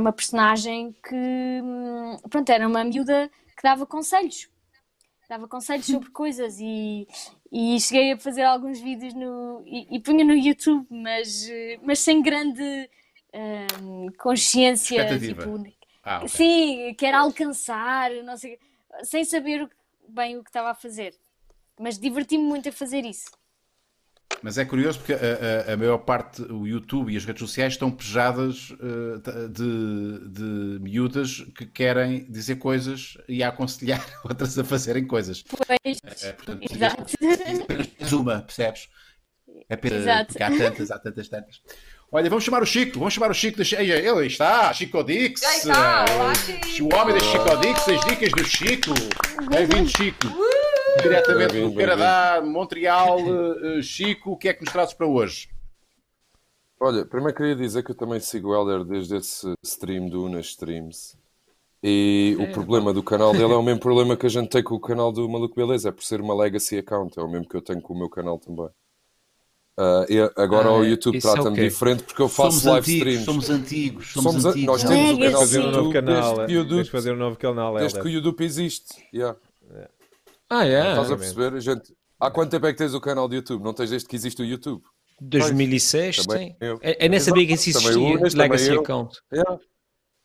uma personagem que, hum, pronto, era uma miúda que dava conselhos, dava conselhos sobre coisas e, e cheguei a fazer alguns vídeos no, e, e punha no YouTube, mas, mas sem grande hum, consciência, tipo, Ah, ok. sim, quero alcançar, não sei, sem saber bem o que estava a fazer. Mas diverti-me muito a fazer isso. Mas é curioso porque a, a- a maior parte, o YouTube e as redes sociais estão pejadas eh, de, de miúdas que querem dizer coisas e a aconselhar outras a fazerem coisas. Pois, É, portanto, exato. apenas uma, percebes? É apenas, Exato. porque há tantas, há tantas, tantas. Olha, vamos chamar o Chico, vamos chamar o Chico. Da... Ele está, Chico Dix. Já está, olá, Chico. O homem da Chico Dix, as dicas do Chico. Bem-vindo, Chico. Diretamente do Canadá, Montreal. eh, eh, Chico, o que é que nos trazes para hoje? Olha, primeiro queria dizer que eu também sigo o Helder desde esse stream do Unas Streams. E o problema do canal dele é o mesmo problema que a gente tem com o canal do Maluco Beleza, é por ser uma legacy account, é o mesmo que eu tenho com o meu canal também. Ah, e agora Ah, o YouTube é trata-me ok. diferente porque eu faço live streams. somos antigos, somos, Somos a- antigos. nós temos o Legacy. canal fazer um novo YouTube canal, desde que o tens de YouTube, fazer um novo canal, desde que o. YouTube existe. Yeah. Ah, é? Estás a perceber? Gente, há quanto tempo é que tens o canal do YouTube? Não tens desde que existe o YouTube? 2006, Também sim. eu. Eu, eu nem sabia que isso existia, também Legacy eu. Account. Yeah.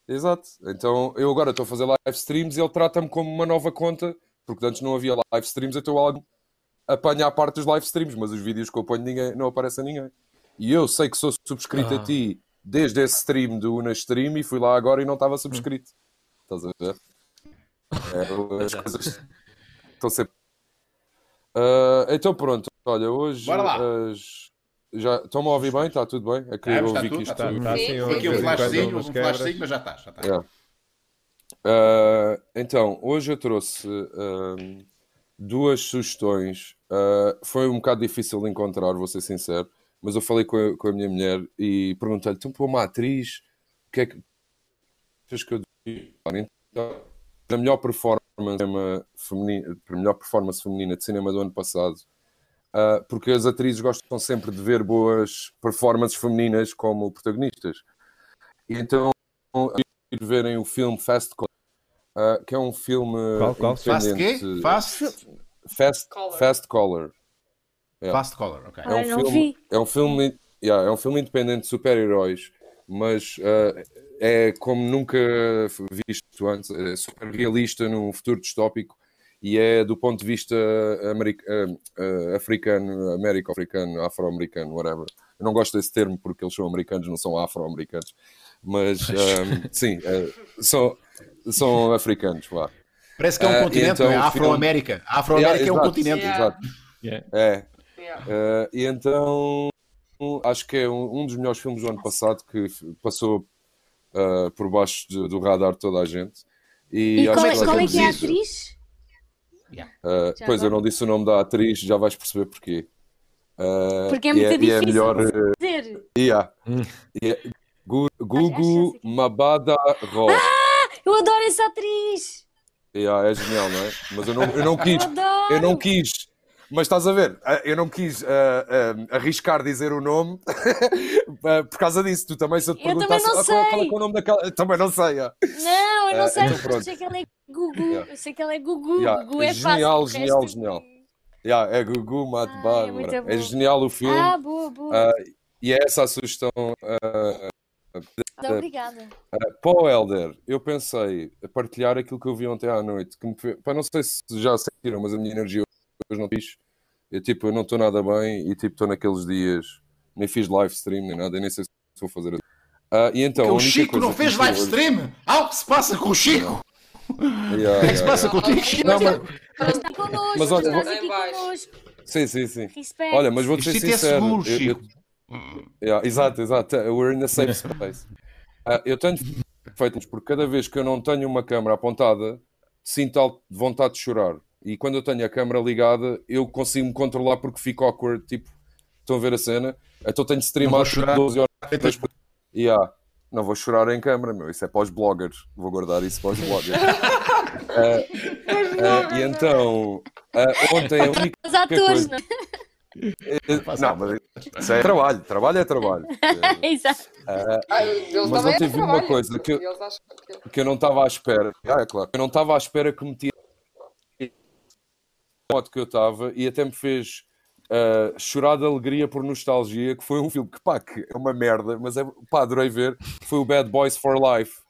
Exato. Então eu agora estou a fazer live streams e ele trata-me como uma nova conta, porque antes não havia live streams, então eu apanho a parte dos live streams, mas os vídeos que eu ponho ninguém, não aparece a ninguém. E eu sei que sou subscrito Ah. a ti desde esse stream do Una Stream e fui lá agora e não estava subscrito. Estás a ver? É, as coisas estão sempre. Ah, então pronto, olha, hoje Bora lá. as- já estão-me a ouvir bem? Está tudo bem? É que É, eu está ouvi que isto está tudo. Tá assim, Sim, sim. Aqui um flashzinho, um flashzinho, mas já está, já está. Yeah. Ah, então, hoje eu trouxe ahm, duas sugestões. Ah, foi um bocado difícil de encontrar, vou ser sincero, mas eu falei com a, com a minha mulher e perguntei-lhe: então, para uma atriz, o que é que achas que eu devia? Então, a melhor performance, cinema feminina, a melhor performance feminina de cinema do ano passado, ah, porque as atrizes gostam sempre de ver boas performances femininas como protagonistas. E então, ir verem o filme Fast Color, ah, que é um filme Qual, qual? Fast independente. quê? Fast? Fast, Color. Fast Color. Yeah. Fast Color, ok. É um filme, é um filme, yeah, é um filme independente de super-heróis, mas ah, é como nunca visto antes, é super realista num futuro distópico e é do ponto de vista ah, ah, africano, américo-africano, afro-americano, whatever. Eu não gosto desse termo porque eles são americanos, não são afro-americanos, mas ah, sim, ah, são, são africanos, vá. Parece que é um Ah, continente, então não é? Afro-América. A Afro-América Yeah, é um exato, continente. Yeah. Exato. Yeah. É, Yeah. Uh, e então acho que é um, um dos melhores filmes do ano passado que passou uh, por baixo de- do radar de toda a gente. E, E acho qual, é, que qual é que é a atriz? Uh, Já pois eu agora? não disse o nome da atriz, já vais perceber porquê. Uh, Porque é muito e é difícil melhor. uh, dizer. yeah. Hum. E é Gu- Gugu que- Mabada Ro. Eu adoro essa atriz! Yeah, é genial, não é? Mas eu não, eu não quis. Eu adoro! Eu não quis. Mas estás a ver, ah, eu não quis ah, ah, arriscar dizer o nome por causa disso. Tu também, se eu te Eu também perguntasse não ah, qual, é sei. que é o nome daquela. eu Também não sei. ah. Não, eu não sei, então eu sei que ela é Gugu. Yeah. Eu sei que ela é Gugu. Yeah, Gugu é genial, fácil. o genial, resto- genial. Yeah, é Gugu Mat Ah, é Bárbara. É, bom. genial o filme Ah, boa, boa. ah, e é essa a sugestão. ah, Muito obrigada. Para o Helder, eu pensei a partilhar aquilo que eu vi ontem à noite. Que me pá, não sei se já sentiram, mas a minha energia hoje não fiz. Eu, tipo, eu não estou nada bem e tipo, estou naqueles dias nem fiz live stream, nem nada, eu nem sei se vou fazer. Ah, e então, o Chico coisa não que fez live hoje- stream? Algo se passa com o Chico? Yeah, O que é que se passa contigo, Chico? Não, mas- Mas está connosco, Mas olha, estás aqui connosco. Sim, sim, sim. Respeito. Olha, mas vou-te ser é sincero. seguro, eu- eu- Chico. Yeah, exato, exato. We're in a safe space. Ah, eu tenho feitos porque cada vez que eu não tenho uma câmera apontada, sinto vontade de chorar. E quando eu tenho a câmera ligada, eu consigo me controlar porque fico awkward. Tipo, estão a ver a cena? Então tenho de Não streamar vou tipo, chorar. 12 horas depois. Yeah. Não vou chorar em câmera, meu. Isso é para os bloggers. Vou guardar isso para os bloggers. Ah, ah, e então, ah, ontem a única Os atores, coisa- não Não, mas isso é trabalho, trabalho é trabalho. Exato. Ah, Mas também ontem é vi uma coisa que eu- que eu não estava à espera. Ah, é claro. Eu não estava à espera que me modo que eu estava e até me fez ah, chorar de alegria por nostalgia, que foi um filme que, pá, que é uma merda, mas é, pá, adorei ver. Foi o Bad Boys for Life.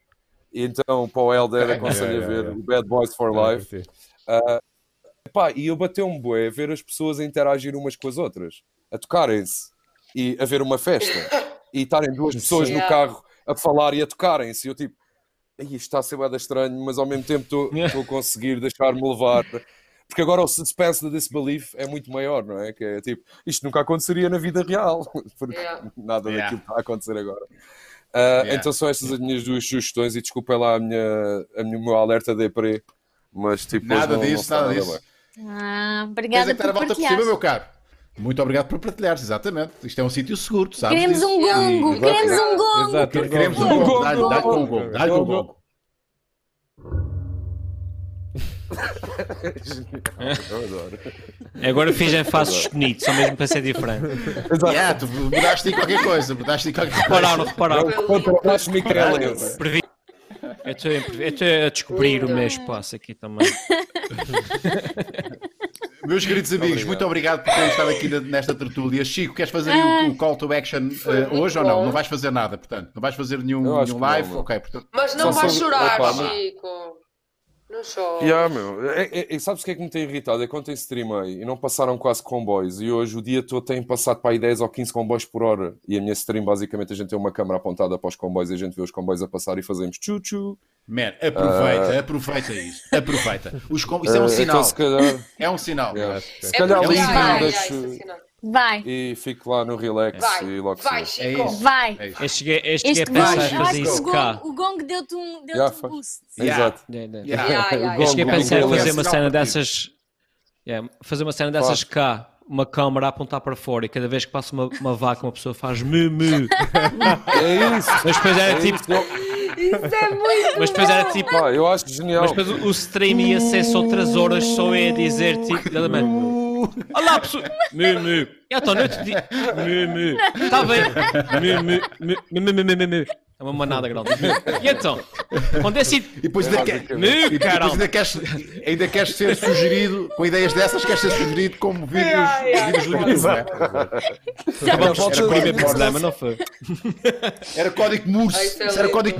E então, para o Helder, aconselho Yeah, a ver yeah, yeah. o Bad Boys for Life. sim. Pá, e eu bateu-me bué ver as pessoas a interagir umas com as outras, a tocarem-se e a ver uma festa e estarem duas pessoas no carro a falar e a tocarem-se. E eu tipo, "Ei, isto está a ser bué da estranho, mas ao mesmo tempo estou a conseguir deixar-me levar. Porque agora o suspense da disbelief é muito maior, não é? Que é tipo, isto nunca aconteceria na vida real, porque Yeah. nada Yeah. daquilo está a acontecer agora. Ah, Yeah. Então são estas as minhas duas sugestões e desculpem lá a minha, a minha, o meu alerta de pre, mas tipo, Nada não- não disso, está nada nada disso. Ah, é obrigada que estar a por volta por cima, partilhar. meu caro. Muito obrigado por partilhares, exatamente. Isto é um sítio seguro, tu sabes Queremos disso. um gongo, E- queremos um gongo. Exato, um Queremos um gongo. Dá-lhe o gongo. Dá-lhe com o gongo. Eu adoro. Agora fingem faces bonitos, só mesmo para ser diferente. Yeah, tu mudaste em qualquer coisa, mudaste em qualquer coisa. Repararam, repararam. Eu estou a- eu estou a descobrir o meu espaço aqui também. Meus queridos amigos, muito obrigado por terem estado aqui nesta tertúlia. Chico, queres fazer aí o, o call to action muito hoje ou não? bom. Não vais fazer nada, portanto. Não vais fazer nenhum, nenhum não, live? meu. ok, portanto. Mas não vais chorar, não. Chico. Não. Yeah, meu. É, é, é, sabes o que é que me tem irritado? É que ontem streamei e não passaram quase comboios e hoje o dia todo tem passado para aí 10 ou 15 comboios por hora. E a minha stream, basicamente, a gente tem uma câmera apontada para os comboios e a gente vê os comboios a passar e fazemos tchu-tchu. Man, aproveita, aproveita isso. Aproveita. Os com- Isso é um Ah, sinal. então, se calhar, É um sinal. yeah. que se É calhar ligo, Vai, vai, deixo vai, e fico lá no relax Vai, e logo vai, É Chico. isso. vai. É cheguei, eu cheguei Este a gongo, pensar em fazer que isso o cá. o gongo deu-te um, deu Yeah, um boost. Yeah. Exato. Yeah. Yeah, yeah, O yeah. Eu cheguei a gongo, pensar em fazer é uma cena dessas. Yeah, fazer uma cena dessas cá, uma câmara a apontar para fora e cada vez que passa uma, uma vaca, uma pessoa faz mu mu. É isso. Mas depois era É tipo. isso. Isso é muito Mas depois era bom. tipo. Pá, eu acho genial. Mas depois o, o stream ia ser só outras horas, só ia dizer tipo. exatamente, Olá pessoal! Mu mu. Então não te digo. Mu mu. Está bem. É uma manada grande. E então? Onde é esse. E depois ainda, quer- e depois caralho. ainda, queres, ainda queres ser sugerido, com ideias dessas, queres ser sugerido como vídeos, vídeos do YouTube. não é? De Volta- descobrir o mesmo problema, não foi? Era código é Isso era código.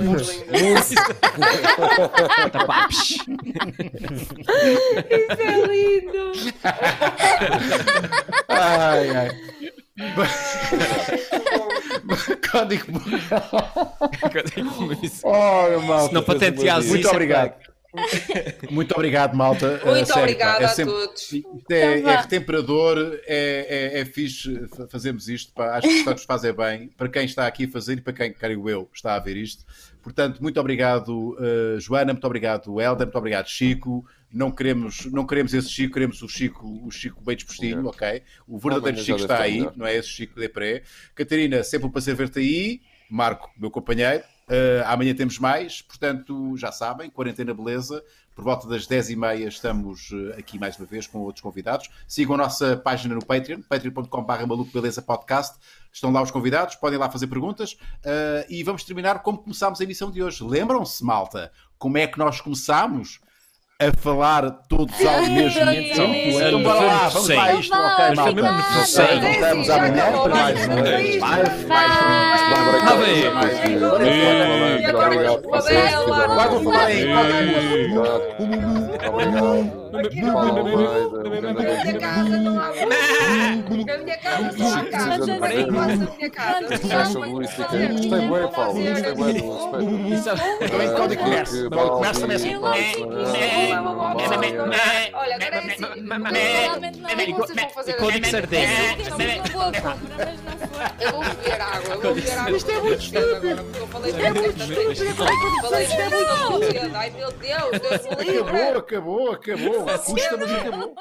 Tá, pá, psh. Isso é lindo. Ai, ai. Código Morse. Olha, malta. Se não patenteares Muito isso, é obrigado. Muito obrigado, malta. Muito sério, obrigada é a sempre- todos. Isto é, Então é retemperador, é, é, é fixe fa- fazermos isto. Pá. Acho que nos faz é bem para quem está aqui a fazer e para quem, creio eu, está a ver isto. Portanto, muito obrigado, eh, Joana, muito obrigado, Helder, muito obrigado, Chico. Não queremos, não queremos esse Chico, queremos o Chico, o Chico bem dispostinho, ok? O verdadeiro Chico está aí, melhor. não é esse Chico de pré. Catarina, sempre um prazer ver-te aí. Marco, meu companheiro. Eh, amanhã temos mais, portanto, já sabem, quarentena beleza. Por volta das 10h30 estamos eh, aqui mais uma vez com outros convidados. Sigam a nossa página no Patreon, patreon.com.br maluco beleza podcast. Estão lá os convidados, podem lá fazer perguntas. eh, e vamos terminar como começámos a emissão de hoje. Lembram-se, malta, como é que nós começámos? A falar todos ao mesmo tempo. Então bora lá, vamos lá a isto. Então Ok, malta. Já amanhã para mais vai, um vai, live. Tá um. um. E um é. Gostei bem, Paulo. Gostei bem do respeito. Isso é- Então, é assim. Olha, agora é assim. Normalmente não. É vocês vão fazer? Código? Sardenha. Eu vou beber água, eu vou beber água. Isto é muito estúpido. Eu falei tanto Falei tanto Ai meu Deus, Deus me livre. Acabou, acabou, acabou. Custa, mas acabou.